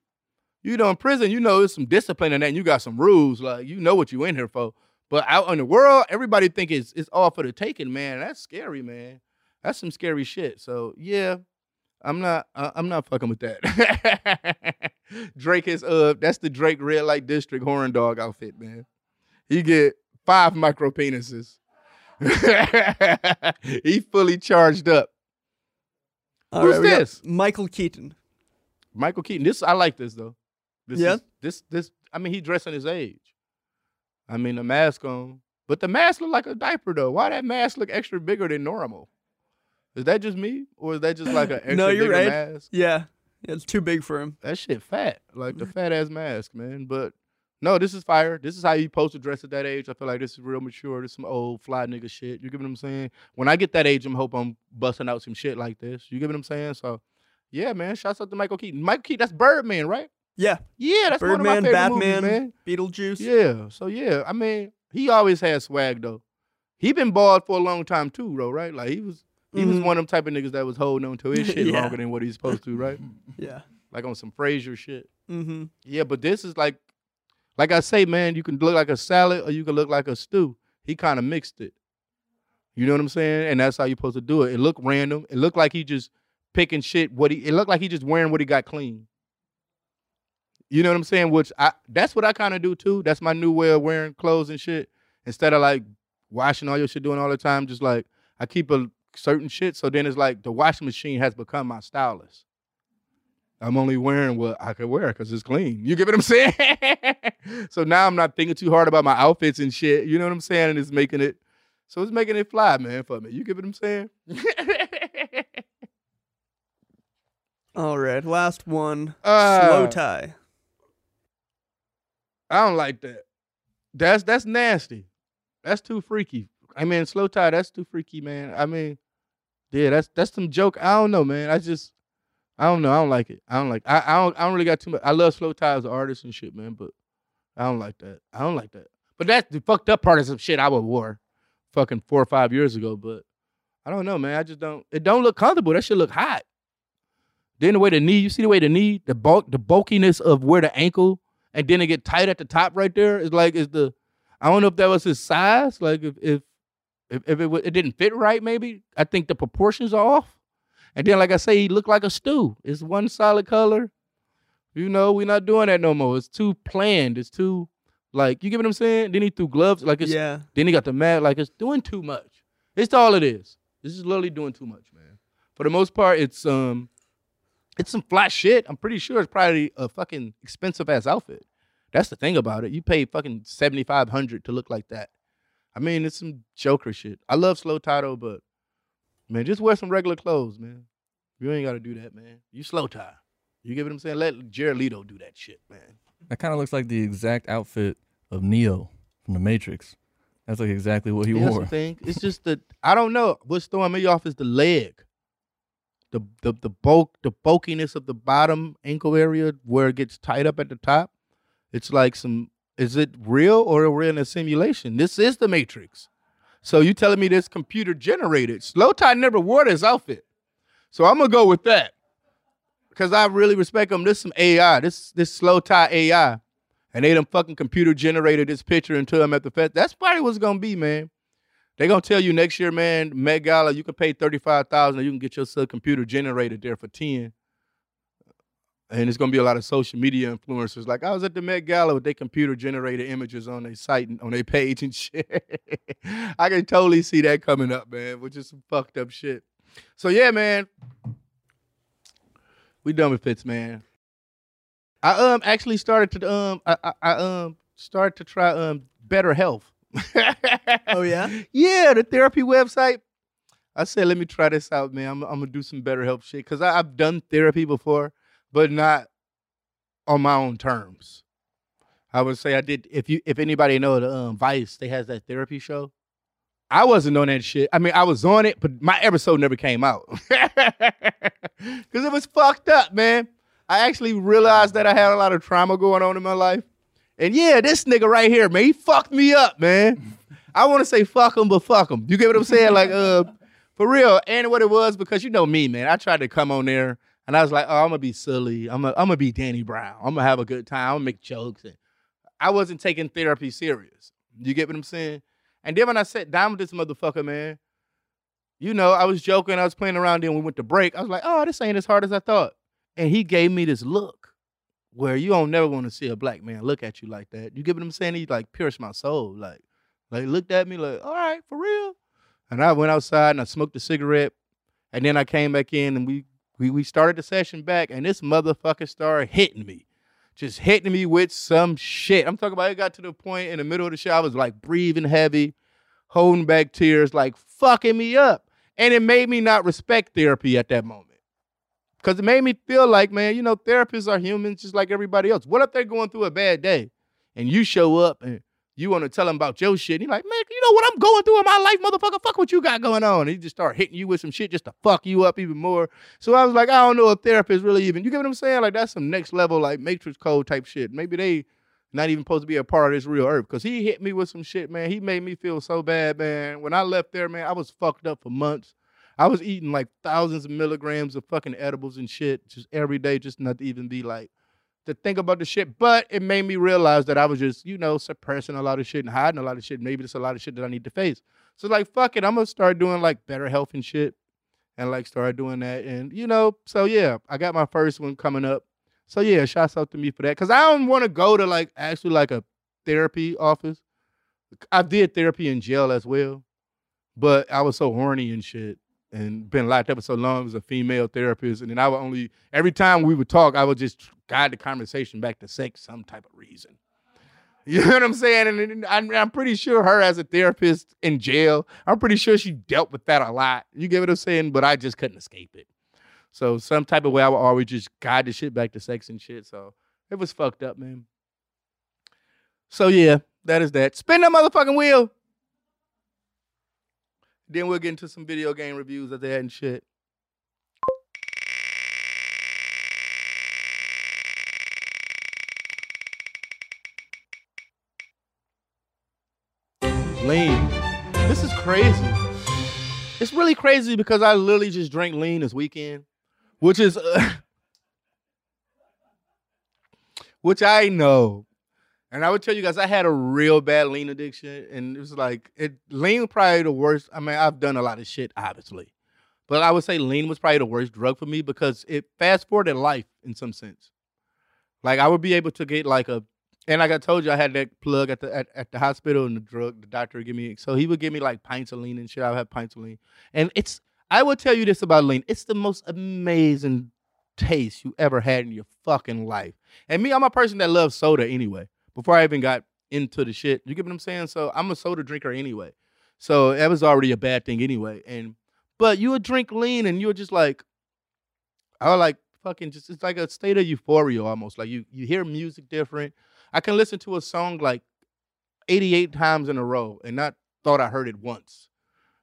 You know, in prison, you know, there's some discipline in that, and you got some rules. Like, you know what you in here for. But out in the world, everybody think it's it's all for the taking, man. That's scary, man. That's some scary shit. So yeah, I'm not uh, I'm not fucking with that. [laughs] Drake is uh that's the Drake red light district horn dog outfit, man. He get five micro penises. [laughs] he fully charged up. All Who's got this? Michael Keaton. Michael Keaton. This I like this though. This Yeah? is, this this I mean he dressing his age. I mean the mask on. But the mask look like a diaper though. Why that mask look extra bigger than normal? Is that just me? Or is that just like an [laughs] extra No, you're right. mask? Yeah. yeah, it's too big for him. That shit fat. Like the mm-hmm. fat ass mask, man. But no, this is fire. This is how you supposed to dress at that age. I feel like this is real mature. This is some old fly nigga shit. You get what I'm saying? When I get that age, I'm hope I'm busting out some shit like this. You get what I'm saying? So yeah, man. Shouts out to Michael Keaton. Michael Keaton, that's Birdman, right? Yeah, Yeah, that's one Birdman, of my favorite Batman, movies, man. Beetlejuice. Yeah. So yeah, I mean, he always had swag though. he been bald for a long time too, bro. Right? Like he was he was Mhm. one of them type of niggas that was holding on to his [laughs] shit Yeah. longer than what he's supposed to, right? [laughs] Yeah. Like on some Frasier shit. Mm-hmm. Yeah, but this is like, like I say, man, you can look like a salad or you can look like a stew. He kind of mixed it. You know what I'm saying? And that's how you're supposed to do it. It looked random. It looked like he just picking shit. What he? It looked like he just wearing what he got clean. You know what I'm saying? Which I that's what I kind of do too. That's my new way of wearing clothes and shit. Instead of like washing all your shit doing all the time, just like I keep a certain shit. So then it's like the washing machine has become my stylist. I'm only wearing what I can wear because it's clean. You get what I'm [laughs] saying? so now I'm not thinking too hard about my outfits and shit. You know what I'm saying? And it's making it, so it's making it fly, man, for me. You get what I'm saying? [laughs] All right. Last one. Uh, Slowthai. I don't like that. That's that's nasty. That's too freaky. I mean, Slowthai. That's too freaky, man. I mean, yeah, that's that's some joke. I don't know, man. I just, I don't know. I don't like it. I don't like. I I don't. I don't really got too much. I love Slowthai as an artist and shit, man. But I don't like that. I don't like that. But that's the fucked up part of some shit I would wore, fucking four or five years ago. But I don't know, man. I just don't. It don't look comfortable. That shit look hot. Then the way the knee, you see the way the knee, the bulk, the bulkiness of where the ankle, and then it get tight at the top right there. It's like is the, I don't know if that was his size. Like if if if, if it it didn't fit right, maybe I think the proportions are off. And then like I say, he looked like a stew. It's one solid color. You know, we're not doing that no more. It's too planned. It's too like you get what I'm saying. Then he threw gloves. Like it's Yeah. then he got the mat. Like it's doing too much. It's all it is. This is literally doing too much, man. For the most part, it's um, it's some flat shit. I'm pretty sure it's probably a fucking expensive ass outfit. That's the thing about it. You pay fucking seventy five hundred to look like that. I mean, it's some Joker shit. I love slow though, but man, just wear some regular clothes, man. You ain't got to do that, man. You Slowthai. You get what I'm saying? Let Jared Leto do that shit, man. That kind of looks like the exact outfit of Neo from The Matrix. That's like exactly what he Yeah, That's wore. the thing. It's just that I don't know. What's throwing me off is the leg. The the the bulk the bulkiness of the bottom ankle area where it gets tight up at the top. It's like some is it real or we're in a simulation? This is the Matrix. So you telling me this computer generated. Slowthai never wore this outfit. So I'm gonna go with that. Cause I really respect him. This some AI. This this Slowthai AI. And they done fucking computer generated this picture into him at the fest. That's probably what's gonna be, man. They gonna tell you next year, man, Met Gala, you can pay thirty five thousand, you can get yourself computer generated there for ten. And it's gonna be a lot of social media influencers. Like I was at the Met Gala with their computer generated images on their site and on their [laughs] page and shit. I can totally see that coming up, man, which is some fucked up shit. So yeah, man. We done with fits, man. I um actually started to um I, I, I um started to try um BetterHelp. Oh yeah. [laughs] yeah, the therapy website. I said, let me try this out, man. I'm, I'm gonna do some BetterHelp shit because I've done therapy before, but not on my own terms. I would say I did. If you, if anybody know the um, Vice, they has that therapy show. I wasn't on that shit. I mean, I was on it, but my episode never came out [laughs] because it was fucked up, man. I actually realized that I had a lot of trauma going on in my life, and yeah, this nigga right here, man, he fucked me up, man. I want to say fuck him, but fuck him. You get what I'm saying? Like, uh, for real. And what it was, because you know me, man. I tried to come on there and I was like, oh, I'm gonna be silly. I'm gonna, I'm gonna be Danny Brown. I'm gonna have a good time. I'm gonna make jokes. And I wasn't taking therapy serious. You get what I'm saying? And then when I sat down with this motherfucker, man, you know, I was joking, I was playing around, then we went to break. I was like, oh, this ain't as hard as I thought. And he gave me this look where you don't never want to see a black man look at you like that. You get what I'm saying? He like pierced my soul. Like, like looked at me like, all right, for real. And I went outside and I smoked a cigarette. And then I came back in and we we we started the session back, and this motherfucker started hitting me. Just hitting me with some shit. I'm talking about it got to the point in the middle of the show, I was like breathing heavy, holding back tears, like fucking me up. And it made me not respect therapy at that moment. Cause it made me feel like, man, you know, therapists are humans just like everybody else. What if they're going through a bad day and you show up and you want to tell them about your shit? And you're like, man, you know what I'm going through in my life, motherfucker? Fuck what you got going on. And he just start hitting you with some shit just to fuck you up even more. So I was like, I don't know if therapists really even, you get what I'm saying? Like that's some next level, like Matrix Code type shit. Maybe they not even supposed to be a part of this real earth. Cause he hit me with some shit, man. He made me feel so bad, man. When I left there, man, I was fucked up for months. I was eating like thousands of milligrams of fucking edibles and shit just every day, just not to even be like to think about the shit. But it made me realize that I was just, you know, suppressing a lot of shit and hiding a lot of shit. Maybe there's a lot of shit that I need to face. So like, fuck it, I'm gonna start doing like BetterHelp and shit, and like start doing that. And you know, so yeah, I got my first one coming up. So yeah, shouts out to me for that. Cause I don't want to go to like actually like a therapy office. I did therapy in jail as well, but I was so horny and shit and been locked up for so long as a female therapist. And then I would only every time we would talk, I would just guide the conversation back to sex, some type of reason. [laughs] You know what I'm saying? And then I'm, I'm pretty sure her as a therapist in jail, I'm pretty sure she dealt with that a lot. You get what I'm saying? But I just couldn't escape it. So some type of way I would always just guide the shit back to sex and shit. So it was fucked up, man. So yeah, that is that. Spin that motherfucking wheel. Then we'll get into some video game reviews that and shit. Lean. This is crazy. It's really crazy because I literally just drank lean this weekend, which is, uh, [laughs] which I know. And I would tell you guys, I had a real bad lean addiction, and it was like it. Lean was probably the worst. I mean, I've done a lot of shit, obviously, but I would say lean was probably the worst drug for me because it fast forwarded life in some sense. Like I would be able to get like a, and like I told you, I had that plug at the at, at the hospital, and the drug the doctor would give me. So he would give me like pints of lean and shit. I would have pints of lean, and it's. I will tell you this about lean. It's the most amazing taste you ever had in your fucking life. And me, I'm a person that loves soda anyway before I even got into the shit. You get what I'm saying? So I'm a soda drinker anyway. So that was already a bad thing anyway. And but you would drink lean and you would just like I would like fucking just it's like a state of euphoria almost. Like you you hear music different. I can listen to a song like 88 times in a row and not thought I heard it once.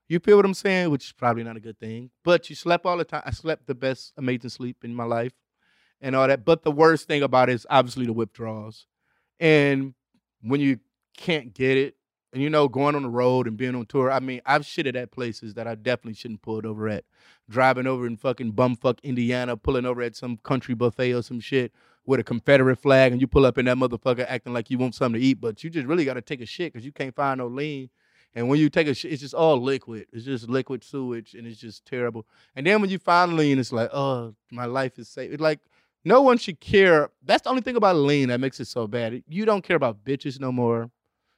You feel what I'm saying? Which is probably not a good thing. But you slept all the time. I slept the best amazing sleep in my life and all that. But the worst thing about it is obviously the withdrawals. And when you can't get it, and you know, going on the road and being on tour, I mean, I've shitted at places that I definitely shouldn't pulled over at. Driving over in fucking bumfuck Indiana, pulling over at some country buffet or some shit with a Confederate flag, and you pull up in that motherfucker acting like you want something to eat, but you just really got to take a shit because you can't find no lean. And when you take a shit, it's just all liquid. It's just liquid sewage, and it's just terrible. And then when you find lean, it's like, oh, my life is safe. It's like no one should care. That's the only thing about lean that makes it so bad. You don't care about bitches no more.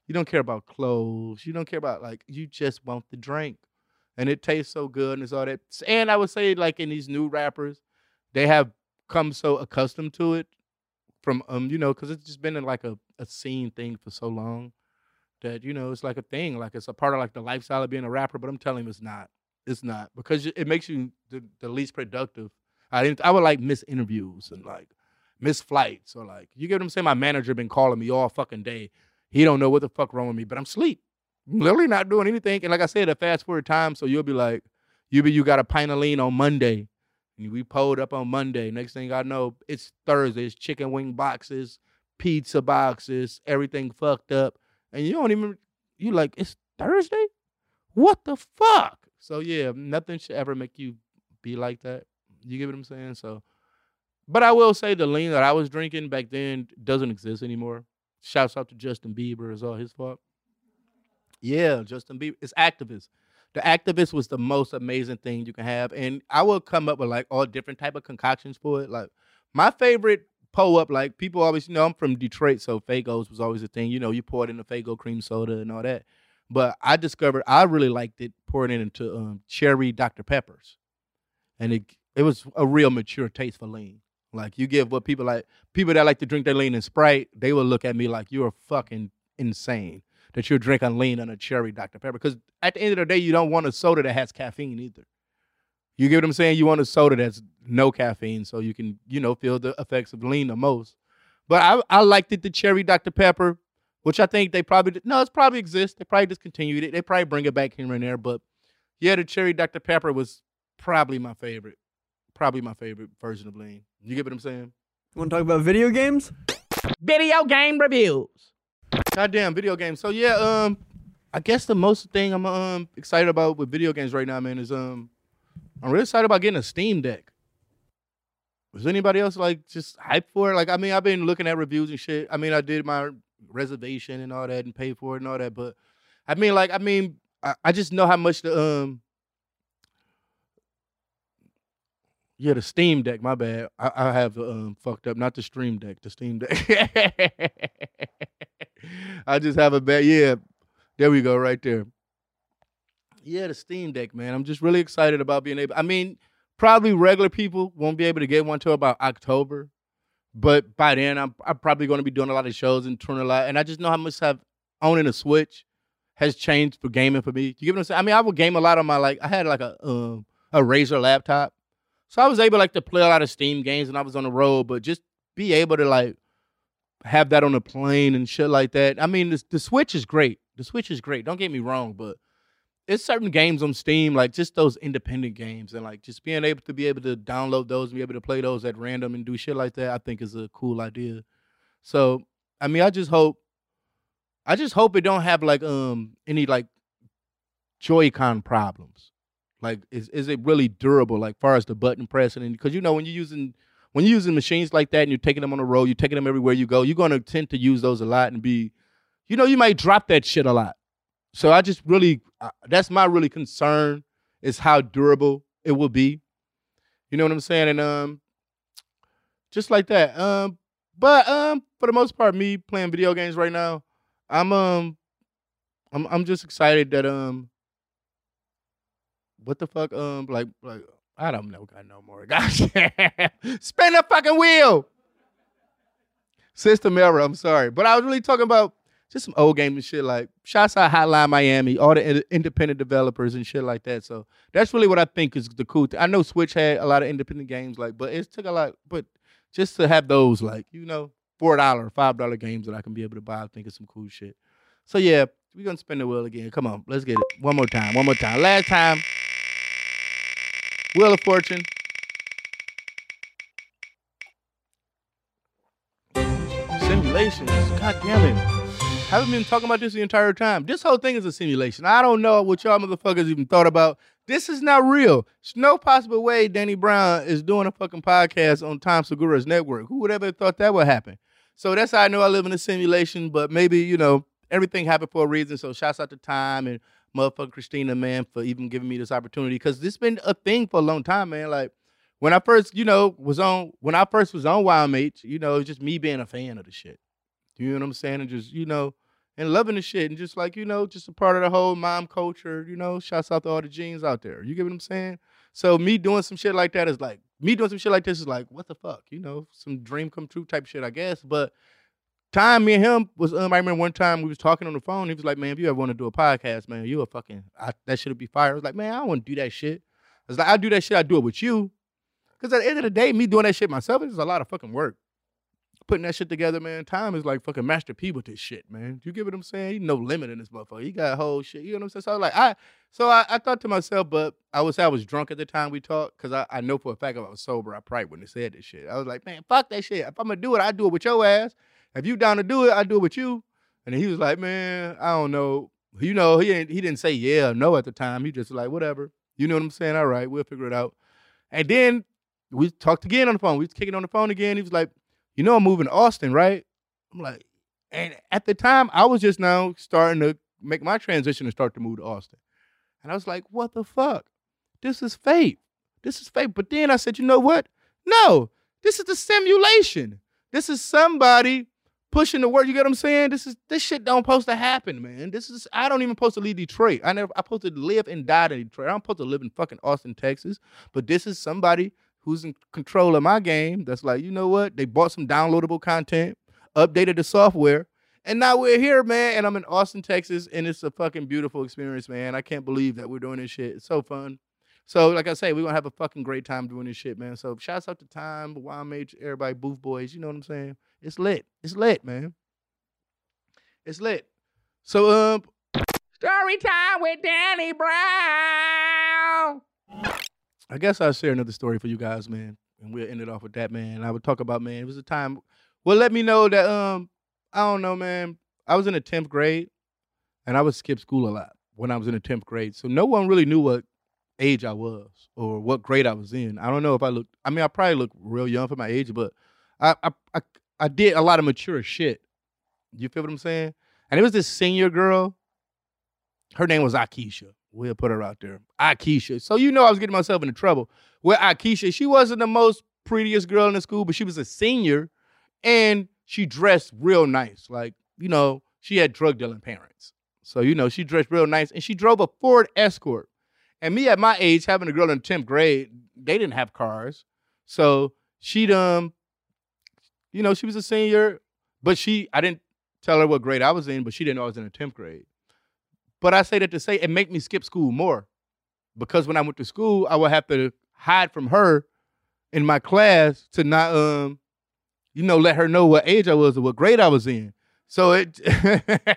You don't care about clothes. You don't care about like you just want the drink. And it tastes so good and it's all that. And I would say like in these new rappers, they have come so accustomed to it from um, you know, because it's just been in like a, a scene thing for so long that, you know, it's like a thing. Like it's a part of like the lifestyle of being a rapper, but I'm telling you it's not. It's not. Because it makes you the, the least productive I didn't. I would like miss interviews and like miss flights or like you get what I'm saying. My manager been calling me all fucking day. He don't know what the fuck wrong with me, but I'm sleep, literally not doing anything. And like I said, a fast forward time, so you'll be like, you be you got a pint of lean on Monday. And we pulled up on Monday. Next thing I know, it's Thursday. It's chicken wing boxes, pizza boxes, everything fucked up. And you don't even you like, it's Thursday? What the fuck? So yeah, nothing should ever make you be like that. You get what I'm saying? So, but I will say the lean that I was drinking back then doesn't exist anymore. Shouts out to Justin Bieber. It's all his fault. Yeah, Justin Bieber. It's Actavis. The Actavis was the most amazing thing you can have, and I will come up with like all different type of concoctions for it. Like my favorite pull up, like people always you know I'm from Detroit, so Faygos was always a thing. You know, you pour it in the Faygo cream soda and all that. But I discovered I really liked it pouring it into um, cherry Dr Peppers, and it it was a real mature taste for lean. Like you give what people like people that like to drink their lean and Sprite, they will look at me like you're fucking insane that you're drinking lean on a cherry Dr. Pepper. Because at the end of the day, you don't want a soda that has caffeine either. You get what I'm saying? You want a soda that's no caffeine so you can, you know, feel the effects of lean the most. But I I liked it, the cherry Dr. Pepper, which I think they probably no, it's probably exists. They probably discontinued it. They probably bring it back here and there. But yeah, the cherry Dr. Pepper was probably my favorite probably my favorite version of lean. You get what I'm saying? You want to talk about video games? Video game reviews. Goddamn video games. So yeah, um, I guess the most thing I'm um excited about with video games right now, man, is um, I'm really excited about getting a Steam Deck. Was anybody else like just hyped for it? Like, I mean, I've been looking at reviews and shit. I mean, I did my reservation and all that and paid for it and all that, but I mean, like, I mean, I, I just know how much the um, yeah, the Steam Deck. My bad. I, I have um fucked up, not the Stream Deck, the Steam Deck. [laughs] I just have a bad. Yeah, there we go, right there. Yeah, the Steam Deck, man. I'm just really excited about being able. I mean, probably regular people won't be able to get one till about October, but by then I'm I'm probably going to be doing a lot of shows and touring a lot, and I just know how much have owning a Switch has changed for gaming for me. You get what I'm saying? I mean, I would game a lot on my like. I had like a um a Razer laptop, so I was able like to play a lot of Steam games, when I was on the road, but just be able to like have that on a plane and shit like that. I mean, the, the Switch is great. The Switch is great. Don't get me wrong, but it's certain games on Steam, like just those independent games, and like just being able to be able to download those and be able to play those at random and do shit like that. I think is a cool idea. So, I mean, I just hope, I just hope it don't have like um any like Joy-Con problems. Like, is is it really durable? Like, far as the button pressing, and because you know when you're using when you're using machines like that and you're taking them on the road, you're taking them everywhere you go, you're gonna tend to use those a lot and be, you know, you might drop that shit a lot. So I just really, uh, that's my really concern is how durable it will be. You know what I'm saying? And um, just like that. Um, but um, for the most part, me playing video games right now, I'm um, I'm I'm just excited that um, what the fuck um, like like I don't know, got no more. [laughs] Gosh, spin the fucking wheel. System error. I'm sorry, but I was really talking about just some old games and shit like shots out Hotline Miami, all the ind- independent developers and shit like that. So that's really what I think is the cool thing. I know Switch had a lot of independent games, like, but it took a lot, but just to have those, like, you know, four dollar, five dollar games that I can be able to buy, I think is some cool shit. So yeah, we're gonna spin the wheel again. Come on, let's get it. One more time, one more time. Last time. Wheel of Fortune. Simulations. God damn it. Haven't been talking about this the entire time. This whole thing is a simulation. I don't know what y'all motherfuckers even thought about. This is not real. There's no possible way Danny Brown is doing a fucking podcast on Tom Segura's network. Who would ever thought that would happen? So that's how I know I live in a simulation, but maybe, you know, everything happened for a reason. So shouts out to Tom and motherfucking Christina, man, for even giving me this opportunity. Cause this been a thing for a long time, man. Like when I first, you know, was on when I first was on YMH, you know, it's just me being a fan of the shit. You know what I'm saying? And just, you know, and loving the shit and just like, you know, just a part of the whole mom culture, you know, shouts out to all the jeans out there. You get what I'm saying? So me doing some shit like that is like me doing some shit like this is like, what the fuck? You know, some dream come true type shit, I guess. But Tom me and him was um, I remember one time we was talking on the phone. He was like, "Man, if you ever want to do a podcast, man, you a fucking I, that should be fire." I was like, "Man, I don't want to do that shit." I was like, "I do that shit. I do it with you." Because at the end of the day, me doing that shit myself is a lot of fucking work. Putting that shit together, man. Tom is like fucking Master P with this shit, man. You get what I'm saying? He no limit in this motherfucker. He got whole shit. You know what I'm saying? So I was like, I so I, I thought to myself, but I was I was drunk at the time we talked because I, I know for a fact if I was sober, I probably wouldn't have said this shit. I was like, man, fuck that shit. If I'm gonna do it, I do it with your ass. If you down to do it, I do it with you. And he was like, man, I don't know. You know, he didn't he didn't say yeah or no at the time. He just like, whatever. You know what I'm saying? All right, we'll figure it out. And then we talked again on the phone. We was kicking on the phone again. He was like, you know, I'm moving to Austin, right? I'm like, and at the time, I was just now starting to make my transition and start to move to Austin. And I was like, what the fuck? This is fate. This is fate. But then I said, you know what? No, this is the simulation. This is somebody pushing the word. You get what I'm saying? This is this shit don't supposed to happen, man. This is I don't even supposed to leave Detroit. I never I supposed to live and die in Detroit. I'm supposed to live in fucking Austin, Texas. But this is somebody who's in control of my game. That's like, you know what? They bought some downloadable content, updated the software, and now we're here, man. And I'm in Austin, Texas, and it's a fucking beautiful experience, man. I can't believe that we're doing this shit. It's so fun. So, like I say, we're gonna have a fucking great time doing this shit, man. So shouts out to Tom, YMH, everybody, Booth Boys, you know what I'm saying? It's lit. It's lit, man. It's lit. So um Story time with Danny Brown. I guess I'll share another story for you guys, man. And we'll end it off with that, man. I would talk about, man, it was a time Well, let me know that um I don't know, man. I was in the tenth grade, and I would skip school a lot when I was in the tenth grade. So no one really knew what age I was or what grade I was in. I don't know if I looked. I mean, I probably looked real young for my age, but I I I, I did a lot of mature shit. You feel what I'm saying? And it was this senior girl. Her name was Akisha. We'll put her out there. Akisha. So you know I was getting myself into trouble. With Akisha, she wasn't the most prettiest girl in the school, but she was a senior and she dressed real nice. Like, you know, she had drug dealing parents. So, you know, she dressed real nice and she drove a Ford Escort. And me at my age, having a girl in 10th grade, they didn't have cars. So she'd um, you know, she was a senior, but she I didn't tell her what grade I was in, but she didn't know I was in the 10th grade. But I say that to say it make me skip school more. Because when I went to school, I would have to hide from her in my class to not um, you know, let her know what age I was or what grade I was in. So it [laughs] it's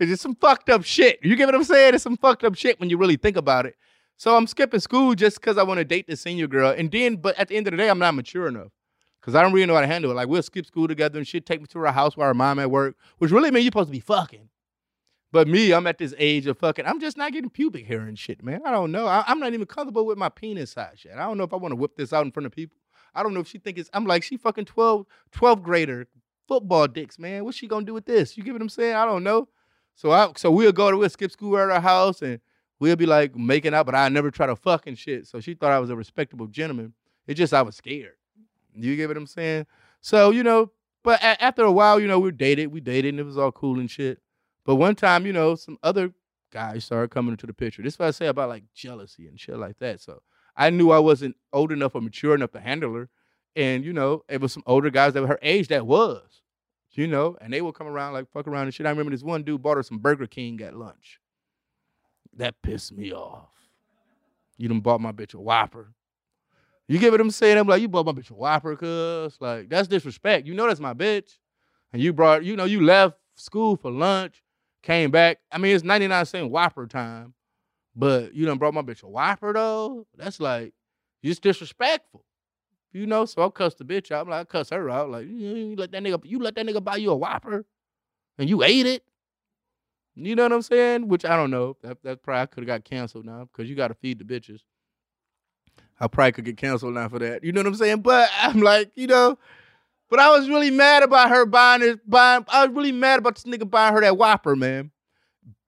just some fucked up shit. You get what I'm saying? It's some fucked up shit when you really think about it. So I'm skipping school just because I want to date the senior girl. And then, but at the end of the day, I'm not mature enough. Cause I don't really know how to handle it. Like we'll skip school together and she'd take me to her house while her mom at work, which really means you're supposed to be fucking. But me, I'm at this age of fucking. I'm just not getting pubic hair and shit, man. I don't know. I, am not even comfortable with my penis size yet. I don't know if I want to whip this out in front of people. I don't know if she think it's. I'm like she fucking 12, 12 grader football dicks, man. What's she gonna do with this? You get what I'm saying? I don't know. So I so we'll go to we'll skip school at her house and we'll be like making out, but I never try to fucking shit. So she thought I was a respectable gentleman. It's just I was scared. You get what I'm saying? So, you know, but a- after a while, you know, we dated, we dated, and it was all cool and shit. But one time, you know, some other guys started coming into the picture. This is what I say about like jealousy and shit like that. So I knew I wasn't old enough or mature enough to handle her. And, you know, it was some older guys that were her age that was, you know, and they would come around like fuck around and shit. I remember this one dude bought her some Burger King at lunch. That pissed me off. You done bought my bitch a Whopper. You get what I'm saying? I'm like, you bought my bitch a Whopper, cuz. Like, that's disrespect. You know that's my bitch. And you brought, you know, you left school for lunch, came back. I mean, it's 99 cent Whopper time. But you done brought my bitch a Whopper though. That's like, it's disrespectful. You know, so I cuss the bitch out. I'm like, I cuss her out. Like, you, you let that nigga, you let that nigga buy you a Whopper and you ate it. You know what I'm saying? Which I don't know. That that probably could have got canceled now because you got to feed the bitches. I probably could get canceled now for that. You know what I'm saying? But I'm like, you know, but I was really mad about her buying it. Buying, I was really mad about this nigga buying her that Whopper, man.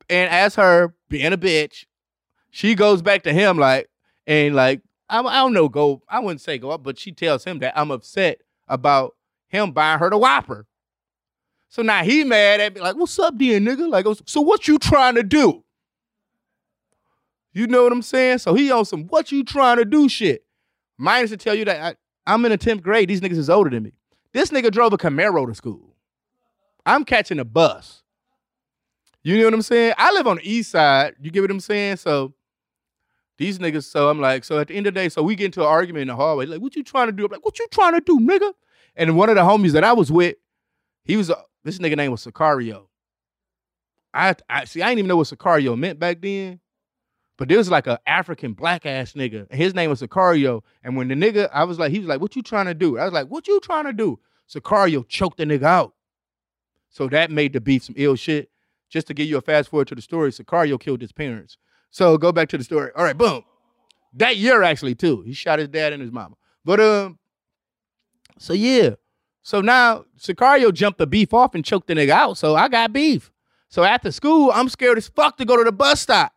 And as her being a bitch, she goes back to him like, and like, I, I don't know, go. I wouldn't say go up, but she tells him that I'm upset about him buying her the Whopper. So now he mad at me, like, what's up, then, nigga? Like, so what you trying to do? You know what I'm saying? So he on some what you trying to do shit. Mine is to tell you that I, I'm in the 10th grade. These niggas is older than me. This nigga drove a Camaro to school. I'm catching a bus. You know what I'm saying? I live on the east side. You get what I'm saying? So these niggas, so I'm like, so at the end of the day, so we get into an argument in the hallway. Like, what you trying to do? I'm like, what you trying to do, nigga? And one of the homies that I was with, he was, this nigga name was Sicario. I, I see, I didn't even know what Sicario meant back then. But there was like an African black ass nigga. His name was Sicario. And when the nigga, I was like, he was like, what you trying to do? I was like, what you trying to do? Sicario choked the nigga out. So that made the beef some ill shit. Just to give you a fast forward to the story, Sicario killed his parents. So go back to the story. All right, boom. That year actually too. He shot his dad and his mama. But um, so yeah. So now Sicario jumped the beef off and choked the nigga out. So I got beef. So after school, I'm scared as fuck to go to the bus stop.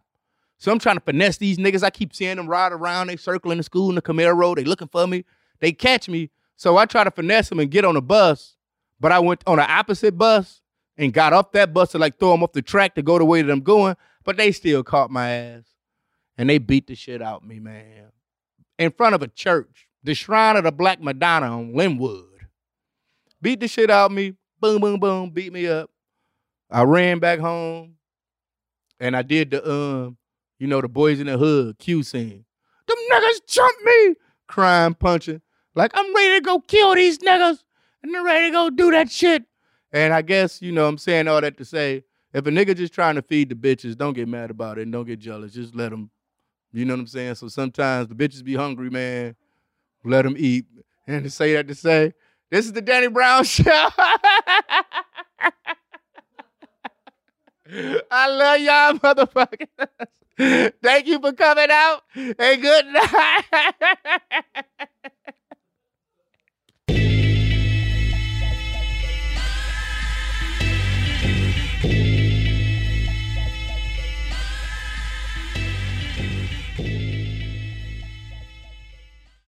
So I'm trying to finesse these niggas. I keep seeing them ride around. They circling the school in the Camaro. They looking for me. They catch me. So I try to finesse them and get on a bus. But I went on the opposite bus and got off that bus to like throw them off the track to go the way that I'm going. But they still caught my ass. And they beat the shit out me, man. In front of a church. The Shrine of the Black Madonna on Linwood. Beat the shit out me. Boom, boom, boom. Beat me up. I ran back home. And I did the um you know, the boys in the hood, Q scene. Them niggas jumped me, crying, punching. Like, I'm ready to go kill these niggas. And they're ready to go do that shit. And I guess, you know, I'm saying all that to say, if a nigga just trying to feed the bitches, don't get mad about it and don't get jealous. Just let them, you know what I'm saying? So sometimes the bitches be hungry, man. Let them eat. And to say that to say, This is the Danny Brown [laughs] Show. I love y'all, motherfuckers. [laughs] Thank you for coming out. And good night. [laughs]